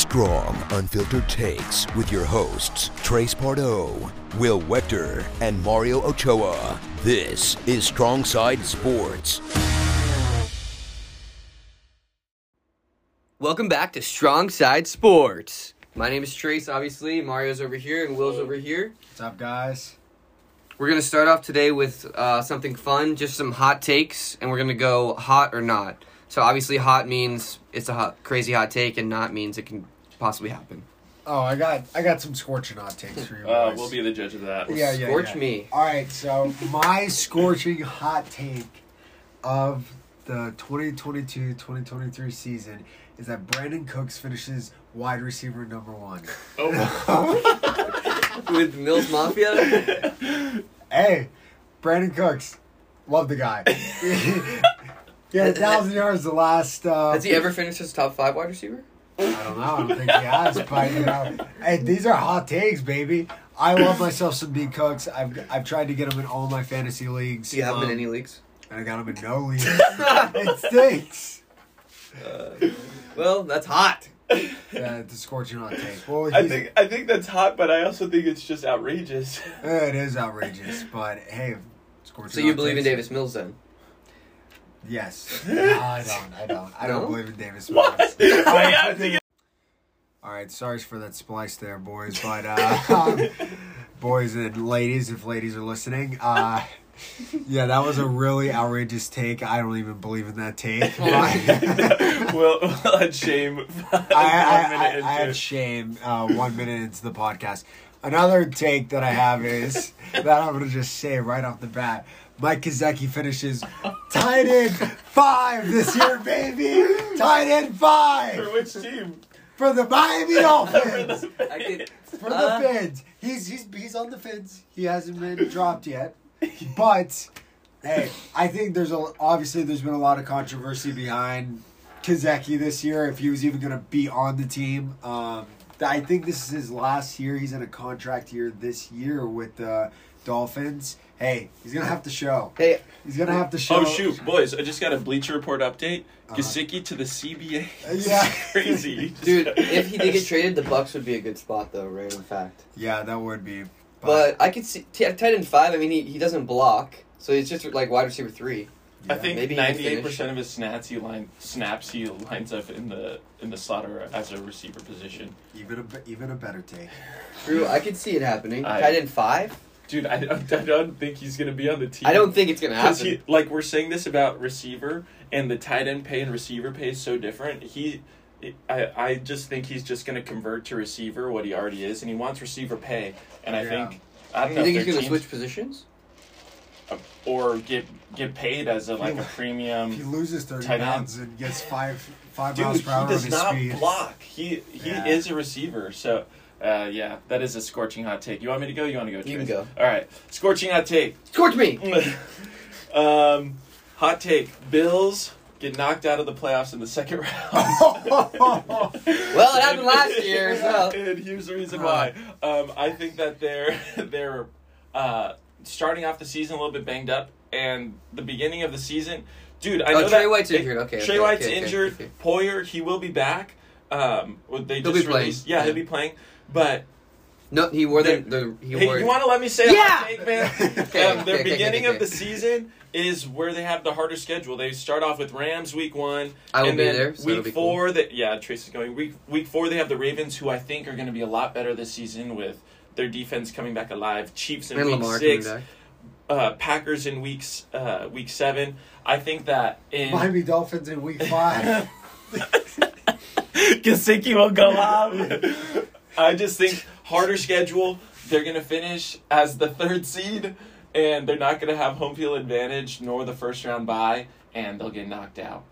Strong, unfiltered takes with your hosts, Trace Pardo, Will Wechter, and Mario Ochoa. This is Strong Side Sports. Welcome back to Strong Side Sports. My name is Trace, obviously. Mario's over here and Will's over here. What's up, guys? We're going to start off today with uh, something fun, just some hot takes, and we're going to go hot or not. So, obviously, hot means it's a hot, crazy hot take, and not means it can possibly happen. Oh, I got I got some scorching hot takes for you Uh, guys. we'll be the judge of that. yeah, yeah, Scorch yeah. me. All right, so my scorching hot take of the 2022-2023 season is that Brandin Cooks finishes wide receiver number one. Oh, With Mills Mafia? Hey, Brandin Cooks, love the guy. he had a thousand yards the last. Uh, Has he ever finished as top five wide receiver? I don't know. I don't think he has, but you know, hey, these are hot takes, baby. I love myself some D Cooks. I've I've tried to get him in all my fantasy leagues. Do you have him in um, any leagues? And I got him in no leagues. it stinks. Well, that's hot. Yeah, it's a scorching hot take. Well, I think I think that's hot, but I also think it's just outrageous. it is outrageous, but hey, scorching. So, you hot believe in Davis Mills then? Yes. No, I don't. I don't. I don't No? believe in Davis. What? Mills. I have to get- All right, sorry for that splice there, boys. But uh, um, boys and ladies, if ladies are listening, uh, yeah, that was a really outrageous take. I don't even believe in that take. I, we'll, we'll let shame. I, I, I, I had shame uh, one minute into the podcast. Another take that I have is that I'm going to just say right off the bat. Mike Gesicki finishes tight end five this year, baby. Tight end For five which team? for the Miami Dolphins. I could, For Uh, the Fins. He's he's he's on the Fins. He hasn't been dropped yet. But hey, I think there's a obviously there's been a lot of controversy behind Gesicki this year if he was even gonna be on the team. Um I think this is his last year. He's in a contract year this year with the Dolphins. Hey, he's gonna have to show. hey, He's gonna have to show. Oh shoot, boys! I just got a Bleacher Report update. Uh-huh. Gesicki to the CBA. Yeah. crazy, dude, if he did get traded, the Bucs would be a good spot, though, right? In fact. Yeah, that would be. But I could see t- tight end five. I mean, he, he doesn't block, so he's just like wide receiver three. I think Maybe ninety eight percent of his snaps he line snaps he lines up in the in the slot or as a receiver position. even a even a better take. True, I could see it happening. I- tight end five. Dude, I don't, I don't think he's gonna be on the team. I don't think it's gonna happen. he, like we're saying this about receiver and the tight end pay and receiver pay is so different. He, I, I just think he's just going to convert to receiver what he already is, and he wants receiver pay. And I Yeah. think I don't Do know. you think he's gonna switch positions? Uh, or get get paid as a like a premium. If he loses thirty tight end. pounds and gets five five Dude, miles he per hour on does his not speed. block. He he Yeah. is a receiver. So. Uh, yeah, that is a scorching hot take. You want me to go? You want to go? You can go. All right, scorching hot take. Scorch me. um, hot take: Bills get knocked out of the playoffs in the second round. Well, it happened last year as well. And here's the reason why. Um, I think that they're they're uh, starting off the season a little bit banged up, and the beginning of the season, dude. I Oh, know Tre that White's injured. Okay, Tre okay, White's okay, injured. okay. Poyer, he will be back. Um, they He'll just be playing. released. Yeah, he'll be playing. But No, he wore the, the he hey, wore. you want to let me say a Yeah! hot take, man? Okay, um, the okay, okay, beginning okay, of the season is where they have the harder schedule. They start off with Rams week one, I will and be then there, so week be cool. four. That yeah, Trace is going. Week week four, they have the Ravens, who I think are going to be a lot better this season with their defense coming back alive. Chiefs in and week Lamar six, uh, Packers in weeks uh, week seven. I think that in Miami Dolphins in week five. Gesicki will go out. I just think harder schedule. They're gonna finish as the third seed, and they're not gonna have home field advantage nor the first round bye, and they'll get knocked out.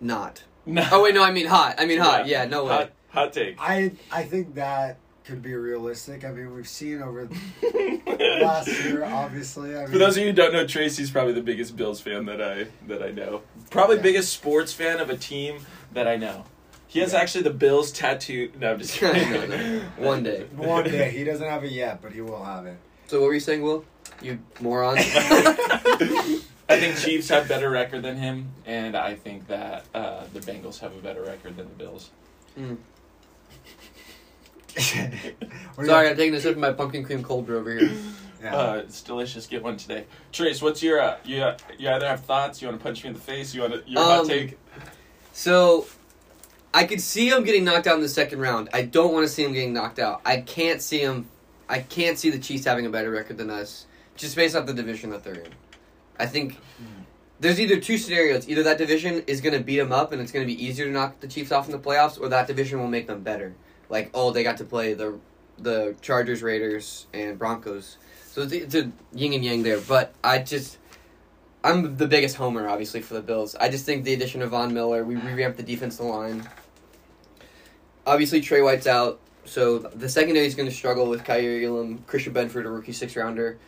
Not. No. Oh wait, no, I mean hot. I mean hot. Yeah, no way. Hot, hot take. I I think that could be realistic. I mean, we've seen over last year, obviously. I mean, For those of you who don't know, Tracy's probably the biggest Bills fan that I that I know. Probably Yeah. biggest sports fan of a team that I know. He has Yeah. actually the Bills tattoo. No, I'm just No, kidding. no. One day. one day he doesn't have it yet, but he will have it. So what were you saying, Will? You moron. I think Chiefs have better record than him, and I think that uh, the Bengals have a better record than the Bills. Mm. What do you Sorry. I'm taking a sip of my pumpkin cream cold brew over here. Yeah. Uh, it's delicious. Get one today. Trace, what's your uh, you uh, you either have thoughts, you want to punch me in the face, you want to your hot Um, take. So, I could see him getting knocked out in the second round. I don't want to see him getting knocked out. I can't see him. I can't see the Chiefs having a better record than us, just based off the division that they're in. I think there's either two scenarios. Either that division is going to beat them up, and it's going to be easier to knock the Chiefs off in the playoffs, or that division will make them better. Like, oh, they got to play the the Chargers, Raiders, and Broncos. So it's, it's a yin and yang there. But I just. I'm the biggest homer, obviously, for the Bills. I just think the addition of Von Miller, we revamped the defensive line. Obviously, Tre White's out, so the secondary is going to struggle with Kaiir Elam, Christian Benford, a rookie six rounder.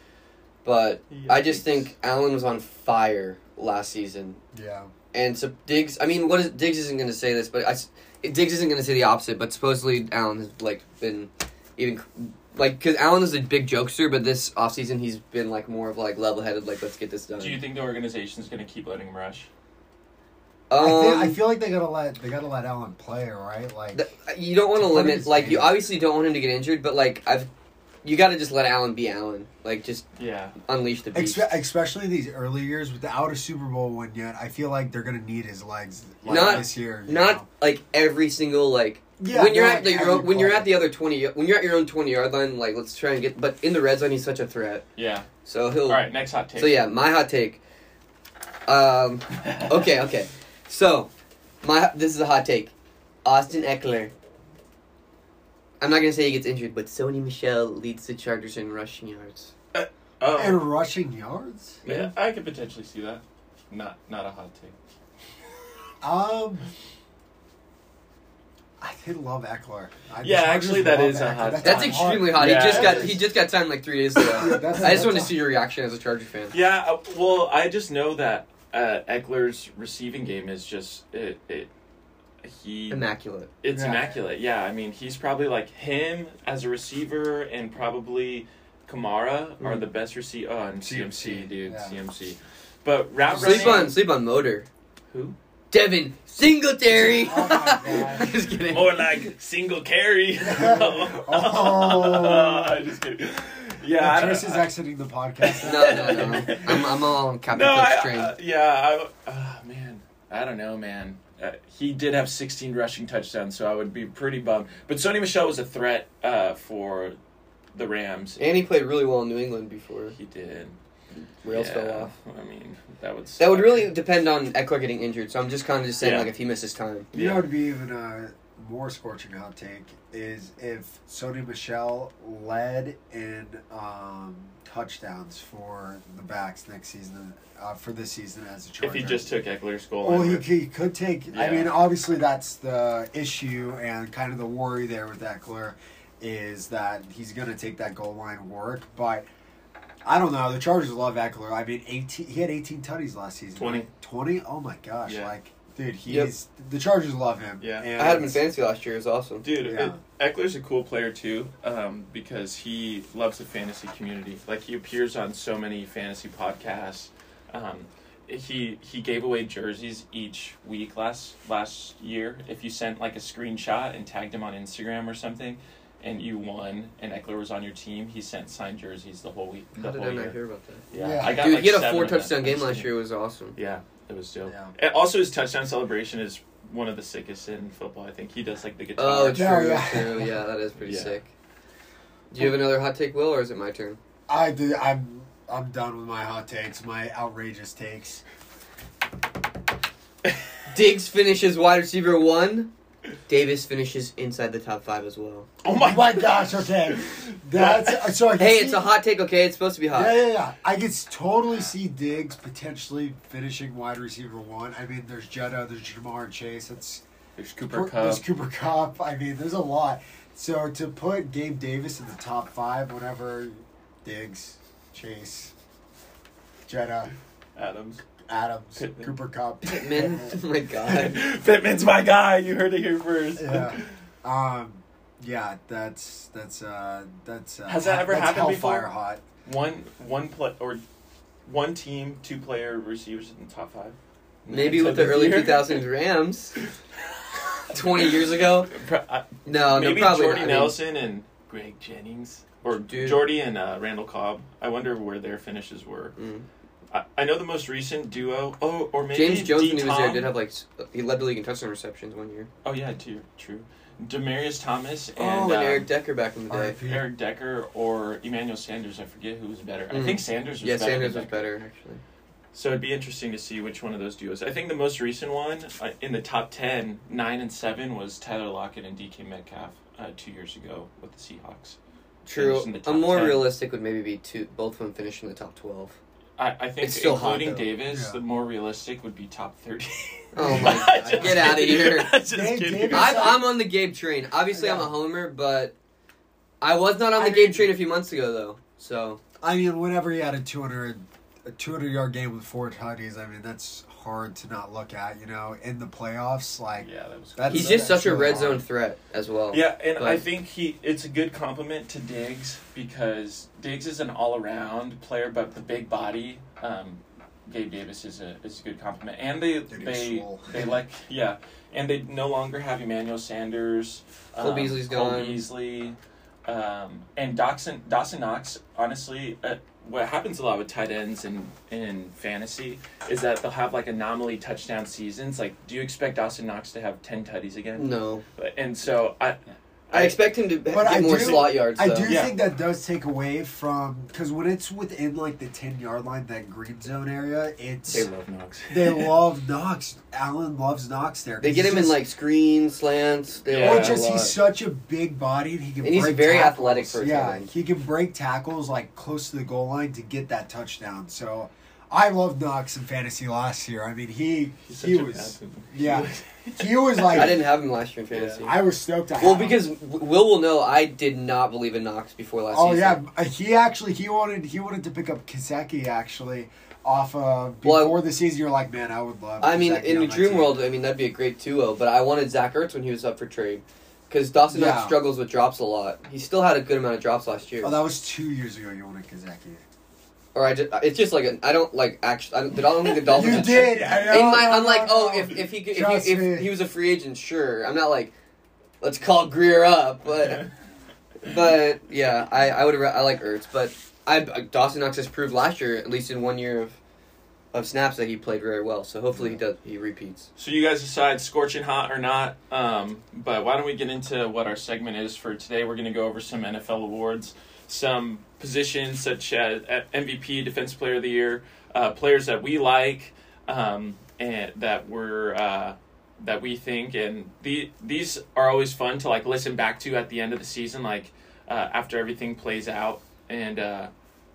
But I just think Allen was on fire last season, yeah. and so Diggs. I mean, what is Diggs isn't going to say this, but I, Diggs isn't going to say the opposite. But supposedly Allen has like been even like because Allen is a big jokester, but this offseason he's been like more of like level headed. Like let's get this done. Do you think the organization's going to keep letting him rush? Um, I, think, I feel like they gotta let they gotta let Allen play, right? Like th- you don't want to It's part of limit like you obviously don't want him to get injured, but like I've you got to just let Allen be Allen. Like just Yeah. unleash the beast. Expe- especially these early years without a Super Bowl win yet. I feel like they're gonna need his legs like Not- this year. Not know? like every single like Yeah, when you're at like the every when you're at the other twenty when you're at your own twenty yard line. Like let's try and get. But in the red zone, he's such a threat. Yeah. So he'll. All right, next hot take. So yeah, my hot take. Um. Okay. Okay. So, my this is a hot take. Austin Ekeler. I'm not gonna say he gets injured, but Sony Michel leads the Chargers in rushing yards. Oh. and rushing yards. yeah, I could potentially see that. Not not a hot take. Um, I did love Ekeler. I, Yeah, Chargers actually, that is love a hot- That's a extremely hot. Yeah. He just got that he just got signed like three days ago. that's- I just wanted to see your reaction as a Charger fan. Yeah, uh, well, I just know that uh, Ekeler's receiving game is just it. it he Immaculate. it's Yeah. immaculate. Yeah, I mean he's probably like him as a receiver and probably Kamara are Mm. the best receiver. Oh, and CMC, CMC, dude, yeah. CMC. But route Sleep running, on sleep on motor. who? Devin Singletary. Oh my God. just kidding. More like single carry. Oh. I'm just kidding. Yeah, I don't- Chris is exiting the podcast. No, no, no. I'm, I'm all on Captain No, Cook's I, train. uh, yeah, I, uh, man, I don't know, man. Uh, he did have 16 rushing touchdowns, so I would be pretty bummed. But Sony Michel was a threat uh, for the Rams. and he played really well in New England before He did. Rails Yeah, fell off. I mean, that would. That would really depend on Ekeler getting injured. So I'm just kind of just saying Yeah. like if he misses time. You Yeah. know, would be even a more scorching hot take is if Sony Michel led in um, touchdowns for the backs next season, uh, for this season as a If he just took Ekeler's goal. Well, he, he could take. I mean, obviously that's the issue and kind of the worry there with Ekeler is that he's going to take that goal line work, but. I don't know. The Chargers love Ekeler. I mean, eighteen. He had eighteen tutties last season. 20. right? Twenty. Oh my gosh! Yeah. Like, dude, Yep. he's the Chargers love him. Yeah. And I had him in fantasy last year. It was awesome. Dude, Yeah. it, Ekeler's a cool player too, um, because he loves the fantasy community. Like he appears on so many fantasy podcasts. Um, he he gave away jerseys each week last last year. If you sent like a screenshot and tagged him on Instagram or something, and you won, and Ekeler was on your team, he sent signed jerseys the whole week. The How did whole I not hear about that? Yeah. Yeah. I got Dude, like he had a seven four of them. touchdown game last year. It was awesome. Yeah, it was dope. Yeah. And also, his touchdown celebration is one of the sickest in football. I think he does like the guitar. Oh, true, Yeah, yeah. true. Yeah, that is pretty Yeah. sick. Do you have another hot take, Will, or is it my turn? I did. I'm. I'm done with my hot takes. My outrageous takes. Diggs finishes wide receiver one. Davis finishes inside the top five as well. oh my my gosh! Okay, that's uh, so. I Hey, see- it's a hot take, okay? It's supposed to be hot. Yeah, yeah, yeah. I could totally see Diggs potentially finishing wide receiver one. I mean, there's Jetta, there's Ja'Marr Chase. It's There's Cooper Kupp. There's Cooper Kupp. I mean, there's a lot. So to put Gabe Davis in the top five, whenever Diggs, Chase, Jetta, Adams. Adams, Pittman. Cooper Kupp, Pittman. oh my god. Pittman's my guy. You heard it here first. yeah. Um, yeah, that's that's uh that's uh, Has that ever that's happened hellfire before? hot. One one play or one team, two player receivers in the top five. Maybe with the early year. 2000s Rams. twenty years ago. No, maybe no, probably Jordy not. I mean, Nelson and Greg Jennings, or Dude. Jordy and uh, Randall Cobb. I wonder where their finishes were. mm. I, I know the most recent duo. Oh, or maybe James Jones D. when he was there did have like s- he led the league in touchdown receptions one year. Oh yeah, too true. Demaryius Thomas and, oh, and uh, Eric Decker back in the day. RIP. Eric Decker or Emmanuel Sanders. I forget who was better. I Mhm. think Sanders was Yeah, better. Sanders than was Decker. better actually. So it'd be interesting to see which one of those duos. I think the most recent one uh, in the top 10, 9 and 7 was Tyler Lockett and DK Metcalf uh, two years ago with the Seahawks. True. Finished in the A top more 10. realistic would maybe be two. Both of them finish in the top twelve. I, I think It's still hot, including though. Davis, Yeah. the more realistic would be top 30. Oh my God, Just get outta kidding. here. Just Dave kidding. Davis- I'm, I'm on the Gabe train. Obviously, I'm a homer, but I was not on I the Gabe mean- train a few months ago though. So I mean, whenever he had a 200, a 200 yard game with four tutties, I mean, that's hard to not look at, you know, in the playoffs. Like, Yeah, that was That's- he's just such a really red hard. zone threat as well. Yeah, and But- I think he it's a good compliment to Diggs because Diggs is an all around player, but the big body, um, Gabe Davis is a is a good compliment. And they Dude, they they like yeah, and they no longer have Emmanuel Sanders, Cole um, Beasley's Cole gone. Beasley, um, and Dawson Dawson Knox. Honestly, uh, what happens a lot with tight ends in in fantasy is that they'll have like anomaly touchdown seasons. Like, do you expect Austin Knox to have ten tutties again? No, And so I. I expect him to But get I more do- slot yards. I though. do Yeah. think that does take away from because when it's within like the ten yard line, that green zone area, it's They love Knox. they love Knox. Allen loves Knox there. They get he's him in like screens, slants. They Yeah. or just he's such a big body and he can And he's break very tackles. athletic for a tight yeah end. he can break tackles like close to the goal line to get that touchdown so I loved Knox in fantasy last year I mean he He's he was bastard. yeah he was like I didn't have him last year in fantasy. I was stoked to have well, because W- Will will know I did not believe in Knox before last oh season. yeah he actually he wanted he wanted to pick up Gesicki actually off uh Well, I- before the season you're like man I would love I mean, in the dream team." world, I mean that'd be a great duo. But I wanted Zach Ertz when he was up for trade because Dawson Knox Yeah. struggles with drops a lot. He still had a good amount of drops last year. oh that was two years ago you wanted Gesicki or I just, it's just like I don't like actually. I don't, I don't think the Dolphins. you did I know, in my, I'm like, oh, if if he could, if he, if he was a free agent, sure. I'm not like, let's call Grier up, but but yeah, I I would I like Ertz, but I Dawson Knox has proved last year, at least in one year of of snaps, that he played very well. So hopefully he does he repeats. So you guys decide scorching hot or not. Um, but why don't we get into what our segment is for today? We're going to go over some NFL awards, some positions such as MVP, Defensive Player of the Year, uh, players that we like um, and that we're uh, that we think, and the these are always fun to like listen back to at the end of the season, like uh, after everything plays out, and uh,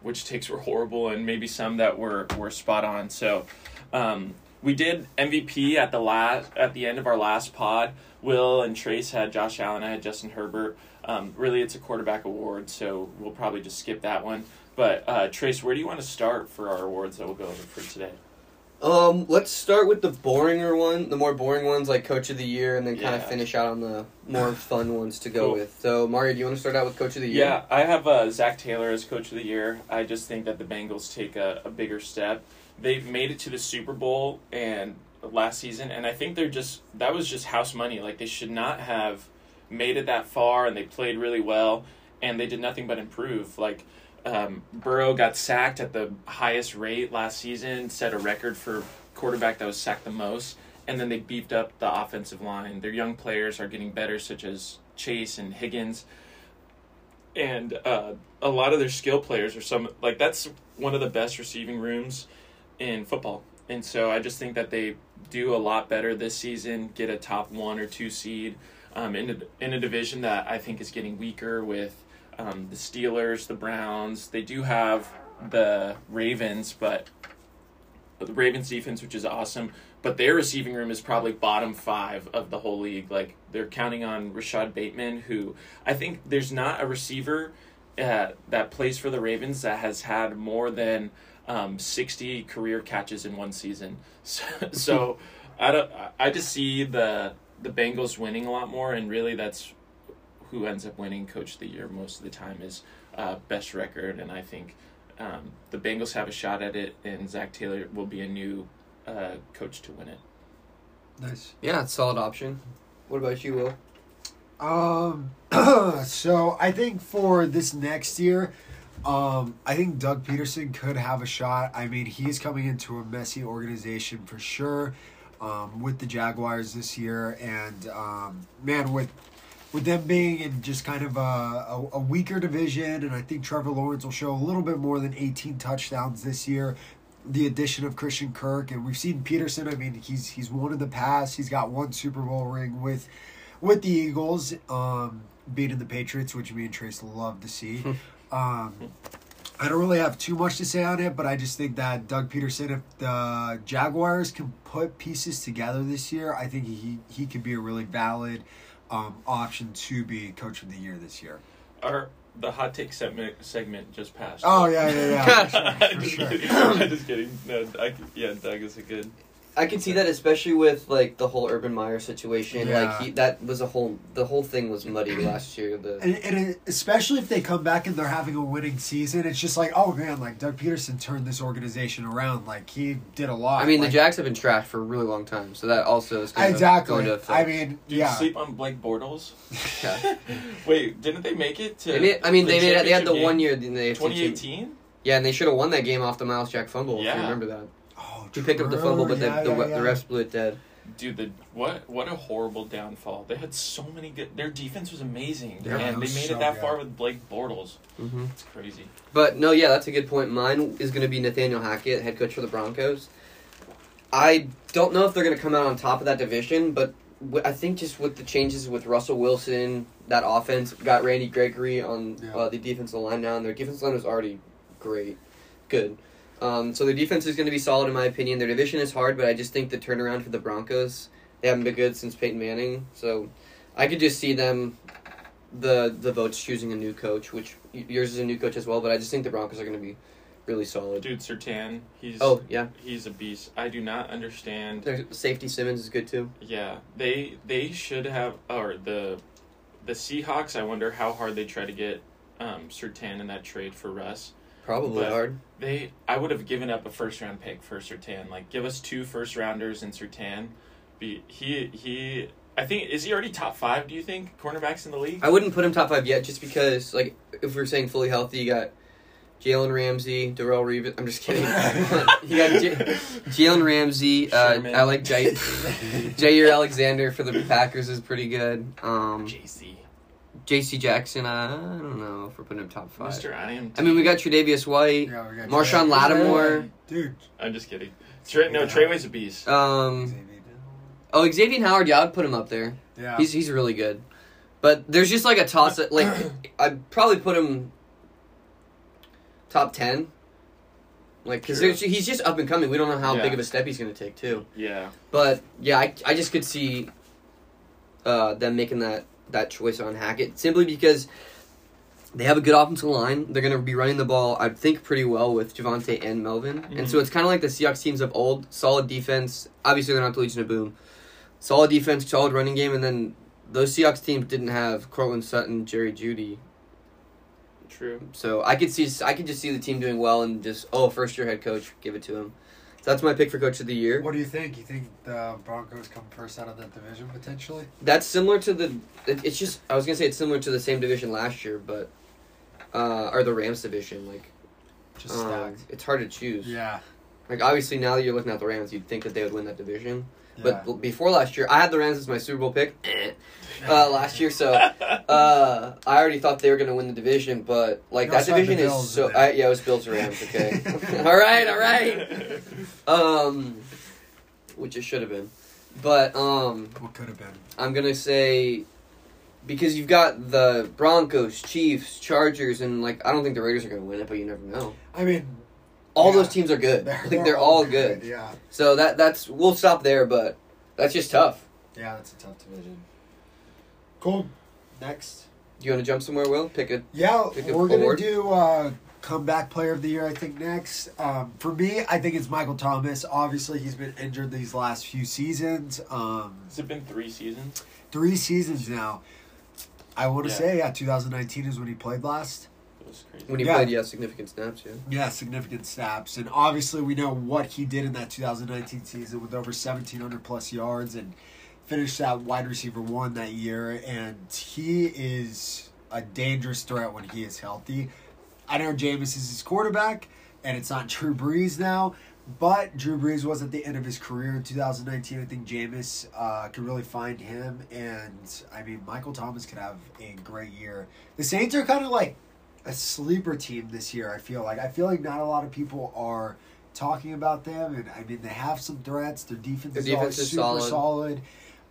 which takes were horrible, and maybe some that were were spot on. So. Um, we did MVP at the last at the end of our last pod. Will and Trace had Josh Allen. I had Justin Herbert. Um, really, it's a quarterback award, so we'll probably just skip that one. But uh, Trace, where do you want to start for our awards that we'll go over for today? Um, let's start with the boringer one, the more boring ones like Coach of the Year, and then kind of finish out on the more fun ones to go Cool. with. So Mario, do you want to start out with Coach of the Year? Yeah, I have uh, Zac Taylor as coach of the year. I just think that the Bengals take a, a bigger step. They've made it to the Super Bowl and last season, and I think they're just that was just house money. Like they should not have made it that far, and they played really well, and they did nothing but improve. Like um, Burrow got sacked at the highest rate last season, set a record for quarterback that was sacked the most, and then they beefed up the offensive line. Their young players are getting better, such as Chase and Higgins and uh, a lot of their skill players are some like that's one of the best receiving rooms in football. And so I just think that they do a lot better this season, get a top one or two seed um, in a, in a division that I think is getting weaker with um, the Steelers, the Browns. They do have the Ravens, but the Ravens defense, which is awesome, but their receiving room is probably bottom five of the whole league. Like they're counting on Rashod Bateman, who I think there's not a receiver uh, that plays for the Ravens that has had more than um, 60 career catches in one season. So, so I don't. I just see the the Bengals winning a lot more, and really that's who ends up winning Coach of the Year most of the time is uh, best record, and I think um, the Bengals have a shot at it, and Zac Taylor will be a new uh, coach to win it. nice Yeah, it's a solid option. What about you, Will? Um, so I think for this next year, um, I think Doug Pederson could have a shot. I mean, he's coming into a messy organization for sure, um, with the Jaguars this year, and um, man, with with them being in just kind of a, a, a weaker division, and I think Trevor Lawrence will show a little bit more than 18 touchdowns this year. The addition of Christian Kirk, and we've seen Pederson. I mean, he's he's won in the past. He's got one Super Bowl ring with with the Eagles, um, beating the Patriots, which me and Trace love to see. um, I don't really have too much to say on it, but I just think that Doug Pederson, if the Jaguars can put pieces together this year, I think he he could be a really valid um, option to be coach of the year this year. Our the hot take segment segment just passed. Oh yeah, yeah, yeah. I'm for just sure. kidding. Just kidding. No, I, yeah, Doug is a good. I can see that especially with like the whole Urban Meyer situation. Yeah. Like he, that was a whole the whole thing was muddy last year. The And, and it, especially if they come back and they're having a winning season, it's just like, oh man, like Doug Pederson turned this organization around. Like he did a lot. I mean, the Like, Jacks have been trashed for a really long time, so that also is going exactly. To, going to affect. I mean, Do yeah. you sleep on Blake Bortles? Yeah. Wait, didn't they make it to? They made, I mean, the they made they had the championship one year in the AFC. 2018. Yeah, and they should have won that game off the Myles Jack fumble. If Yeah. you remember that, he picked up the true. fumble, but Yeah, the, the, yeah, the refs blew it dead. Dude, the what what a horrible downfall. They had so many good. Their defense was amazing, Yeah, it and they made so it that good. far with Blake Bortles. Mm-hmm. It's crazy. But no, yeah, that's a good point. Mine is going to be Nathaniel Hackett, head coach for the Broncos. I don't know if they're going to come out on top of that division, but w- I think just with the changes with Russell Wilson, that offense got Randy Gregory on Yeah. uh, the defensive line now, and their defensive line was already great, good. Um, so their defense is going to be solid in my opinion. Their division is hard, but I just think the turnaround for the Broncos they haven't been good since Peyton Manning. So I could just see them the the votes choosing a new coach, which yours is a new coach as well. But I just think the Broncos are going to be really solid. Dude, Surtain, he's Oh yeah, he's a beast. I do not understand. their safety Simmons is good too. Yeah, they they should have or the the Seahawks. I wonder how hard they try to get um, Surtain in that trade for Russ. Probably But- hard. They I would have given up a first round pick for Surtain. Like give us two first rounders in Surtain. Be he he. I think is he already top five? Do you think cornerbacks in the league? I wouldn't put him top five yet, just because like if we're saying fully healthy, you got Jalen Ramsey, Darrelle Revis. I'm just kidding. you got J- Jalen Ramsey. Uh, I like Jay- Jaire Alexander for the Packers is pretty good. Um, JC, J.C. Jackson. Uh, I don't know if we're putting him top five. Mister I am. I mean, we got Tre'Davious White, Yeah, we got Marshon Lattimore. Dude. I'm just kidding. Trey, no, Treyway's a beast. Um, oh, Xavier Howard. Yeah, I'd put him up there. Yeah. He's he's really good. But there's just like a toss. Like I'd probably put him top ten. Like because True. he's just up and coming. We don't know how Yeah. big of a step he's going to take too. Yeah, But yeah, I, I just could see uh, them making that that choice on Hackett simply because they have a good offensive line. They're going to be running the ball, I think, pretty well with Javonte and Melvin. And so Mhm. it's kind of like the Seahawks teams of old. Solid defense. Obviously, they're not the Legion of Boom. Solid defense, solid running game, and then those Seahawks teams didn't have Courtland Sutton, Jerry Jeudy. true. So I could see, I could just see the team doing well and just oh, first year head coach, give it to him. That's my pick for coach of the year. What do you think? You think the Broncos come first out of that division potentially? That's similar to the. it- It's just I was gonna say it's similar to the same division last year, but uh, or the Rams division. Like, Just um, stacked. it's hard to choose. Yeah. Like obviously now that you're looking at the Rams, you'd think that they would win that division. yeah. But before last year, I had the Rams as my Super Bowl pick. Uh, last year, so uh, I already thought they were gonna win the division. But like You that also had the division is so. I, yeah, it was Bills Rams. Okay. all right. All right. Um, which it should have been, but um. what could have been? I'm gonna say because you've got the Broncos, Chiefs, Chargers, and like I don't think the Raiders are gonna win it, but you never know. I mean, All Yeah. those teams are good. I think they're all good. Yeah. So that that's we'll stop there, but that's just tough. Yeah, that's a tough division. Cool. Next. Do you want to jump somewhere, Will? Pick a Yeah, Pick a we're gonna do uh, comeback player of the year. I think next. Um, for me, I think it's Michael Thomas. Obviously, he's been injured these last few seasons. Um, Has it been three seasons? three seasons now. I want to Yeah. say, yeah, 2019 is when he played last. Crazy. when he Yeah. played, yeah, significant snaps, yeah. Yeah, significant snaps, and obviously we know what he did in that 2019 season with over 1,700 plus yards and finished that wide receiver one that year, and he is a dangerous threat when he is healthy. I know Jameis is his quarterback, and it's not Drew Brees now, but Drew Brees was at the end of his career in 2019. I think Jameis uh, could really find him, and I mean, Michael Thomas could have a great year. The Saints are kind of like a sleeper team this year, I feel like. I feel like not a lot of people are talking about them, and I mean, they have some threats. Their defense, Their is, defense always is super solid. solid.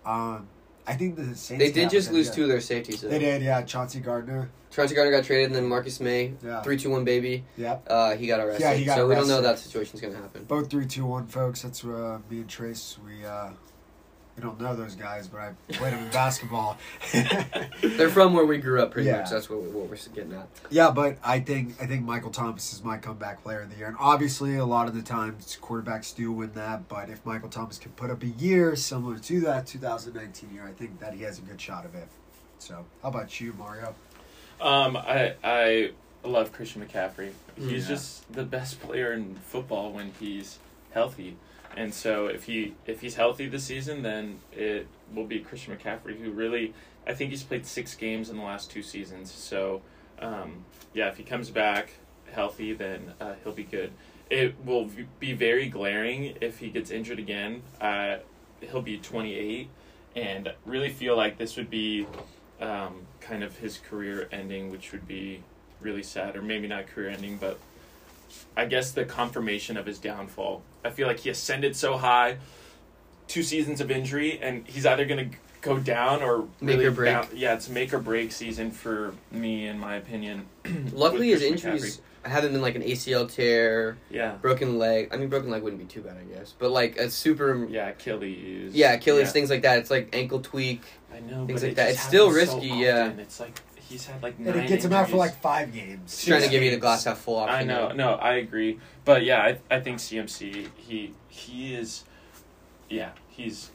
Um, I think the Saints. They did just lose two of their safeties. Though. They did, yeah. Chauncey Gardner. Chauncey Gardner got traded, and then Marcus Maye, Yeah. three two one baby. Yep. Uh, he got arrested. Yeah, he got so we don't know arrested. that situation's gonna happen. Both three, two, one, folks. That's uh, me and Trace. We uh, we don't know those guys, but I played them in basketball. They're from where we grew up, pretty Yeah. much. That's what, we, what we're getting at. yeah, but I think I think Michael Thomas is my comeback player of the year, and obviously a lot of the times quarterbacks do win that. But if Michael Thomas can put up a year similar to that 2019 year, I think that he has a good shot of it. So, how about you, Mario? Um, I I love Christian McCaffrey. He's Yeah. just the best player in football when he's healthy. And so if he if he's healthy this season, then it will be Christian McCaffrey who really I think he's played six games in the last two seasons. So um, yeah, if he comes back healthy, then uh, he'll be good. It will be very glaring if he gets injured again. Uh, he'll be 28, and really feel like this would be um, kind of his career ending, which would be really sad, or maybe not career ending, but I guess the confirmation of his downfall. I feel like he ascended so high, two seasons of injury, and he's either going to go down or Make really or break. boun- yeah, it's make or break season for me, in my opinion. Luckily, his injuries haven't been like an ACL tear, Yeah, broken leg. I mean, broken leg wouldn't be too bad, I guess. But like a super, yeah, Achilles. yeah, Achilles, Yeah. things like that. It's like ankle tweak. I know, things but like it that. It's still happens so risky, yeah. It's like he's had like nine. And it gets him out for injuries. like five games. Just trying to give you the glass half full option. I know, no, I agree, but yeah, I I think CMC he he is, yeah, he's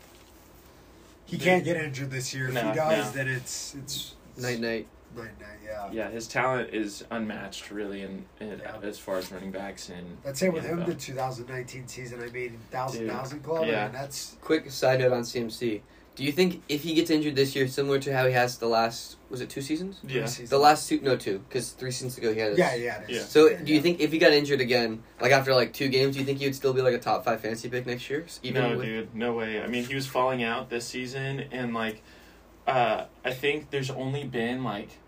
He can't get injured this year. If No, he does, no. then it's it's Night night. night night. Yeah. yeah his talent is unmatched really in, in Yeah. as far as running backs and That's it with him. NFL. The 2019 season, I mean, thousand Dude, thousand club. yeah. I mean, that's Quick side note on CMC. Do you think if he gets injured this year, similar to how he has the last was it two seasons? yeah The last two, no two, because three seasons ago he had. His, yeah, yeah. Yeah. So Yeah, do you yeah. think if he got injured again, like after like two games, do you think he would still be like a top five fantasy pick next year? Even no with, dude no way I mean he was falling out this season and like uh I think there's only been like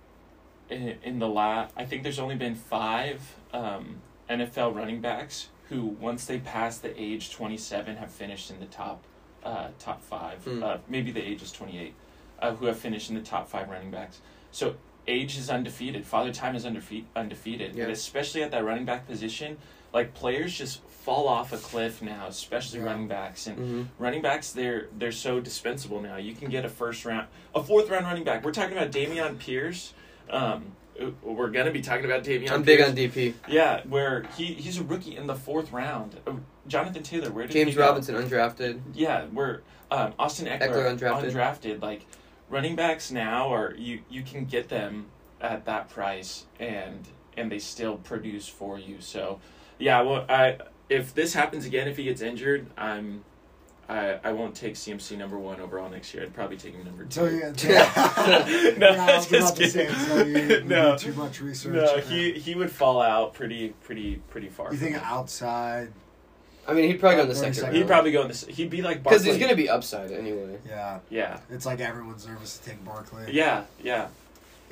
in, in the last, I think there's only been five um NFL running backs who once they pass the age 27 have finished in the top uh top 5 Hmm. uh maybe the age is 28 uh, who have finished in the top 5 running backs so age is undefeated father time is undefeat undefeated Yeah. and especially at that running back position like players just fall off a cliff now especially Yeah. running backs and hmm running backs they're they're so dispensable now. You can get a first round, a fourth round running back. We're talking about Dameon Pierce. Um, we're gonna be talking about Dameon. I'm big Pierce. on DP. Yeah, where he he's a rookie in the fourth round. Uh, Jonathan Taylor, where did James he go? Robinson undrafted. Yeah, we're um, Austin Ekeler, Ekeler undrafted. undrafted. Like running backs now, are you you can get them at that price, and and they still produce for you. So, yeah, well, I if this happens again, if he gets injured, I'm. I, I won't take CMC number one overall next year. I'd probably take him number two. So yeah, No, yeah, I was just about to say, so you, you No. too much research. No, he he would fall out pretty pretty pretty far. You think outside? I mean, he'd probably go in the second second. round. He'd probably go in this. He'd be like because Barkley. there's gonna be upside anyway. Yeah, Yeah, it's like everyone's nervous to take Barkley. yeah, yeah.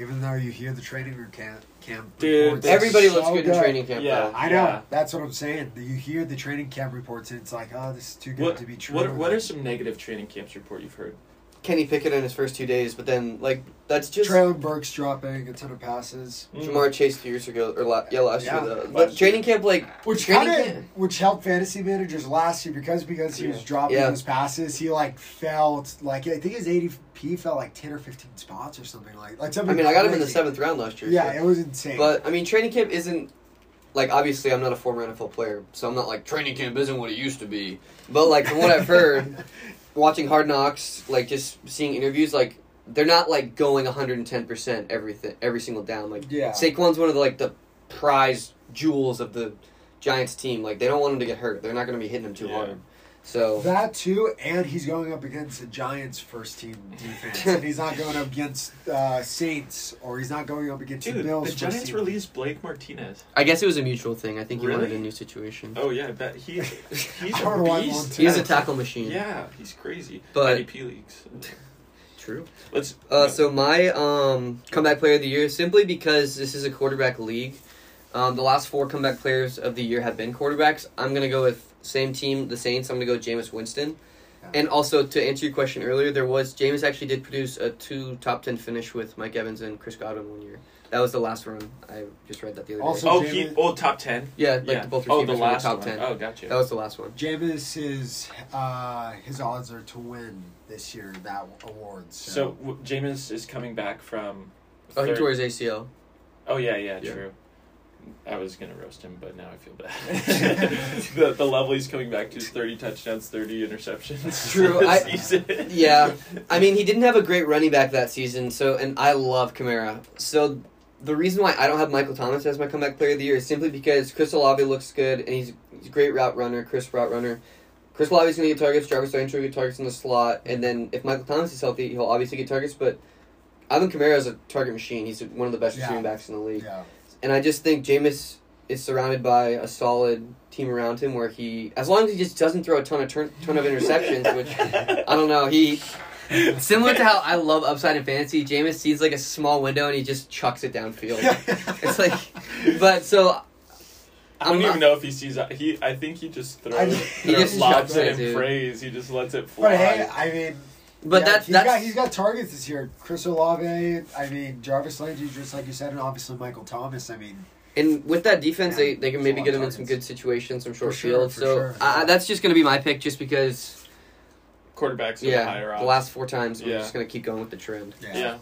Even though you hear the training room camp, camp Dude, reports, it's Everybody so looks good, in training camp. Yeah. though. I know. Yeah. That's what I'm saying. You hear the training camp reports, and it's like, oh, this is too good What to be true. what what are some negative training camps report you've heard? Kenny Pickett in his first two days, but then like that's just Treylon Burks dropping a ton of passes, mm. Ja'Marr Chase two years ago or la- yeah last Yeah. year. Though. But training camp like which kind of which helped fantasy managers last year because because he was dropping Yeah. those passes. He like felt like I think his ADP fell like ten or fifteen spots or something like like I something. mean, I got him in the seventh round last year. Yeah, so- it was insane. But I mean, training camp isn't like obviously I'm not a former NFL player, so I'm not like training camp isn't what it used to be. But like from what I've heard, watching Hard Knocks, like just seeing interviews, like they're not like going 110 percent everything every single down. Like yeah, Saquon's one of the like the prize jewels of the Giants team. Like they don't want him to get hurt. They're not going to be hitting him too Yeah. hard. So That too, and he's going up against the Giants' first team defense, and he's not going up against uh, Saints or he's not going up against the Bills. the first Giants team. released Blake Martinez. I guess it was a mutual thing. I think he wanted a new situation. Oh yeah, that he he's I a beast. one too. He is a tackle machine. Yeah, he's crazy. But- IDP leagues. True. Let's. Uh, so my um, comeback player of the year, simply because this is a quarterback league. Um, the last four comeback players of the year have been quarterbacks. I'm gonna go with same team, the Saints. I'm gonna go with Jameis Winston. And also to answer your question earlier, there was Jameis actually did produce a two top ten finish with Mike Evans and Chris Godwin one year. That was the last run. I just read that the other Also- day. oh, Jameis- he oh top ten. Yeah, like yeah. both oh, receivers the were last top one. ten. Oh, gotcha. That was the last one. Jameis is uh, his odds are to win this year that award. So, so w- Jameis is coming back from. Oh, he tore his ACL. Oh yeah, yeah, Yeah. true. I was gonna roast him, but now I feel bad. the the level he's coming back to is thirty touchdowns, thirty interceptions. True, I- Yeah, I mean, he didn't have a great running back that season, so and I love Kamara. So the reason why I don't have Michael Thomas as my comeback player of the year is simply because Chris Olave looks good and he's, he's a great route runner, Chris route runner. Chris Olave's going to get targets, Jarvis Landry will get targets in the slot, and then if Michael Thomas is healthy, he'll obviously get targets, but Alvin Kamara is a target machine. He's one of the best Yeah. receiving backs in the league. yeah, And I just think Jameis is surrounded by a solid team around him where he, as long as he just doesn't throw a ton of turn, ton of interceptions, which I don't know, he similar to how I love upside in fantasy. Jameis sees like a small window and he just chucks it downfield. it's like, but so I don't I'm even not- know if he sees. He, I think he just throws. I- He throws just lobs it it, and dude. prays. He just lets it fly. but hey, I mean, but yeah, that's he's that's got he's got targets this year. Chris Olave, I mean Jarvis Landry, just like you said, and obviously Michael Thomas. I mean, and with that defense, Yeah, they they can maybe get of him in some good situations, some short For sure, fields. So sure. I, I- that's just gonna be my pick, just because quarterbacks with a yeah, higher the last four times we're Yeah. just gonna keep going with the trend. yeah, Yeah.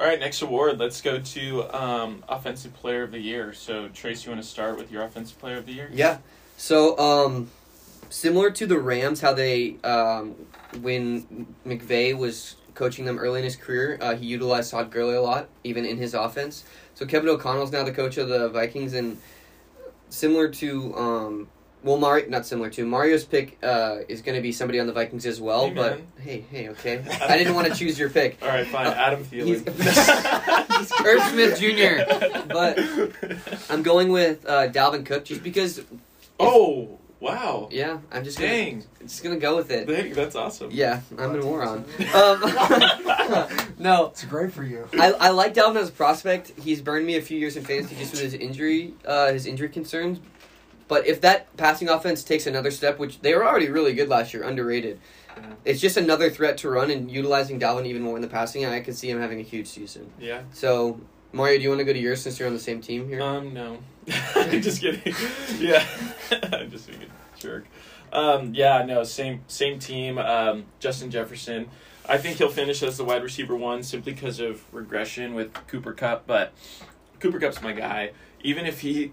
All right, next award. Let's go to um, offensive player of the year. So Trace, you want to start with your offensive player of the year? Yeah. So, um, similar to the Rams, how they, um, when McVay was coaching them early in his career, uh, he utilized Todd Gurley a lot, even in his offense. So Kevin O'Connell's now the coach of the Vikings, and similar to, um, well, Mario, not similar to Mario's pick uh, is going to be somebody on the Vikings as well. Hey, but hey, hey, okay, I didn't want to choose your pick. All right, fine. Uh, Adam Thielen. he's Irv Smith Jr., but I'm going with uh, Dalvin Cook just because. oh wow! Yeah, I'm just gonna, Dang, just gonna go with it. Dang, that's awesome. Yeah, I'm a moron. Um, no, it's great for you. I, I like Dalvin as a prospect. He's burned me a few years in fantasy just with his injury, uh, his injury concerns. But if that passing offense takes another step, which they were already really good last year, underrated, Yeah. it's just another threat to run and utilizing Dalvin even more in the passing. I could see him having a huge season. Yeah. So, Mario, do you want to go to yours since you're on the same team here? Um, no. just kidding. Yeah. I'm just being a jerk. Um, yeah, no, same same team. Um, Justin Jefferson. I think he'll finish as the wide receiver one simply because of regression with Cooper Kupp, but Cooper Kupp's my guy. Even if he,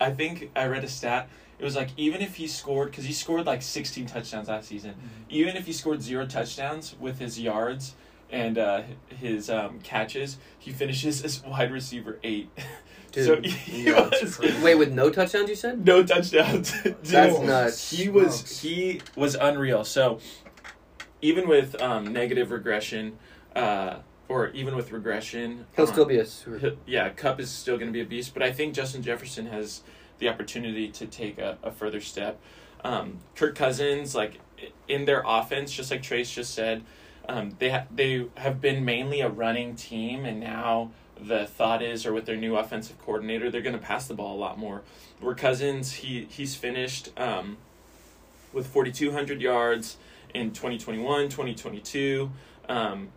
I think I read a stat. It was like even if he scored because he scored like 16 touchdowns last season. Even if he scored zero touchdowns with his yards and uh, his um, catches, he finishes as wide receiver eight. Dude, so he yeah, was Wait, with no touchdowns, you said? no touchdowns. Dude, That's nuts. He was Smokes. he was unreal. So even with um, negative regression, uh, or even with regression, He'll um, still be a super. Yeah, Kupp is still going to be a beast, but I think Justin Jefferson has the opportunity to take a, a further step. Um, Kirk Cousins, like in their offense, just like Trace just said, um, they ha- they have been mainly a running team, and now the thought is, or with their new offensive coordinator, they're going to pass the ball a lot more. Where Cousins, he he's finished um, with forty two hundred yards in 2021, 2022. Um,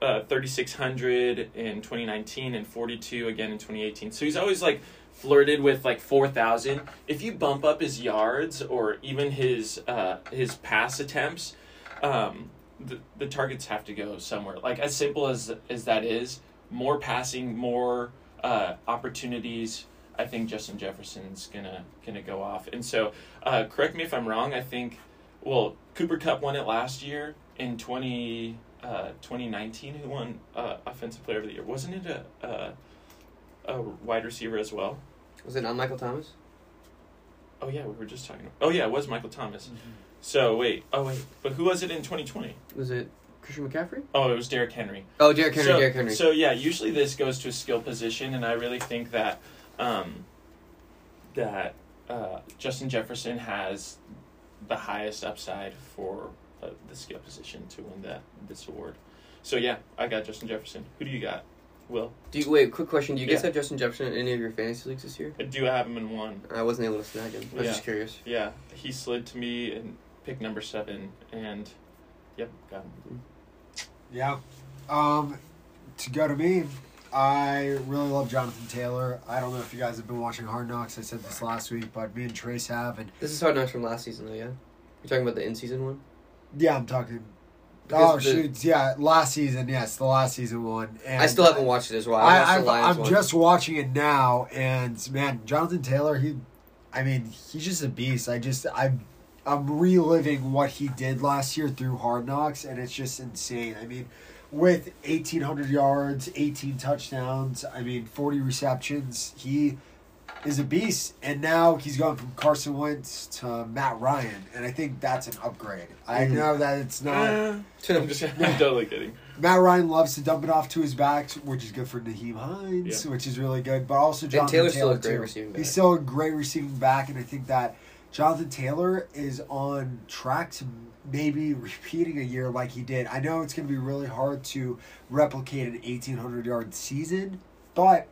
uh, 3600 in 2019 and 42 again in 2018 so he's always like flirted with like 4000 if you bump up his yards or even his uh, his pass attempts um, the, the targets have to go somewhere like as simple as as that is more passing more uh, opportunities I think Justin Jefferson's gonna gonna go off and so uh, correct me if I'm wrong I think well Cooper Kupp won it last year in 20 uh, 2019 who won uh, offensive player of the year wasn't it a, a a wide receiver as well Was it not Michael Thomas? Oh yeah, we were just talking. Oh yeah, it was Michael Thomas. Mm-hmm. So wait, oh wait, but who was it in 2020? Was it Christian McCaffrey? Oh, it was Derrick Henry. Oh, Derrick Henry. so, Derrick Henry. So yeah, usually this goes to a skill position, and I really think that um, that uh, Justin Jefferson has the highest upside for uh, the skill position to win that this award. So yeah, I got Justin Jefferson. Who do you got? Will Do you, wait, quick question. Do you guys have Justin Jefferson in any of your fantasy leagues this year? I do have him in one. I wasn't able to snag him. I was Yeah. just curious. Yeah, he slid to me and pick number seven, and yep, got him. Yeah. Um, to go to me, I really love Jonathan Taylor. I don't know if you guys have been watching Hard Knocks. I said this last week, but me and Trace have, and This is hard knocks from last season, though. Yeah, you're talking about the in season one. yeah, I'm talking. Because Oh the- shoot! Yeah, last season. Yes, the last season one. And I still haven't watched it as well. I watched I, the I've, Lions I'm one. just watching it now, and man, Jonathan Taylor. He, I mean, he's just a beast. I just I'm I'm reliving what he did last year through Hard Knocks, and it's just insane. I mean, with 1,800 yards, 18 touchdowns, I mean, 40 receptions, he is a beast. And now he's gone from Carson Wentz to Matt Ryan, and I think that's an upgrade. I Mhm. know that it's not. Uh, I'm just I'm totally kidding. Matt Ryan loves to dump it off to his back, which is good for Nyheim Hines, Yeah. which is really good. But also And Jonathan Taylor's still Taylor a great too. receiving back. He's still a great receiving back, and I think that Jonathan Taylor is on track to maybe repeating a year like he did. I know it's going to be really hard to replicate an 1,800 yard season, but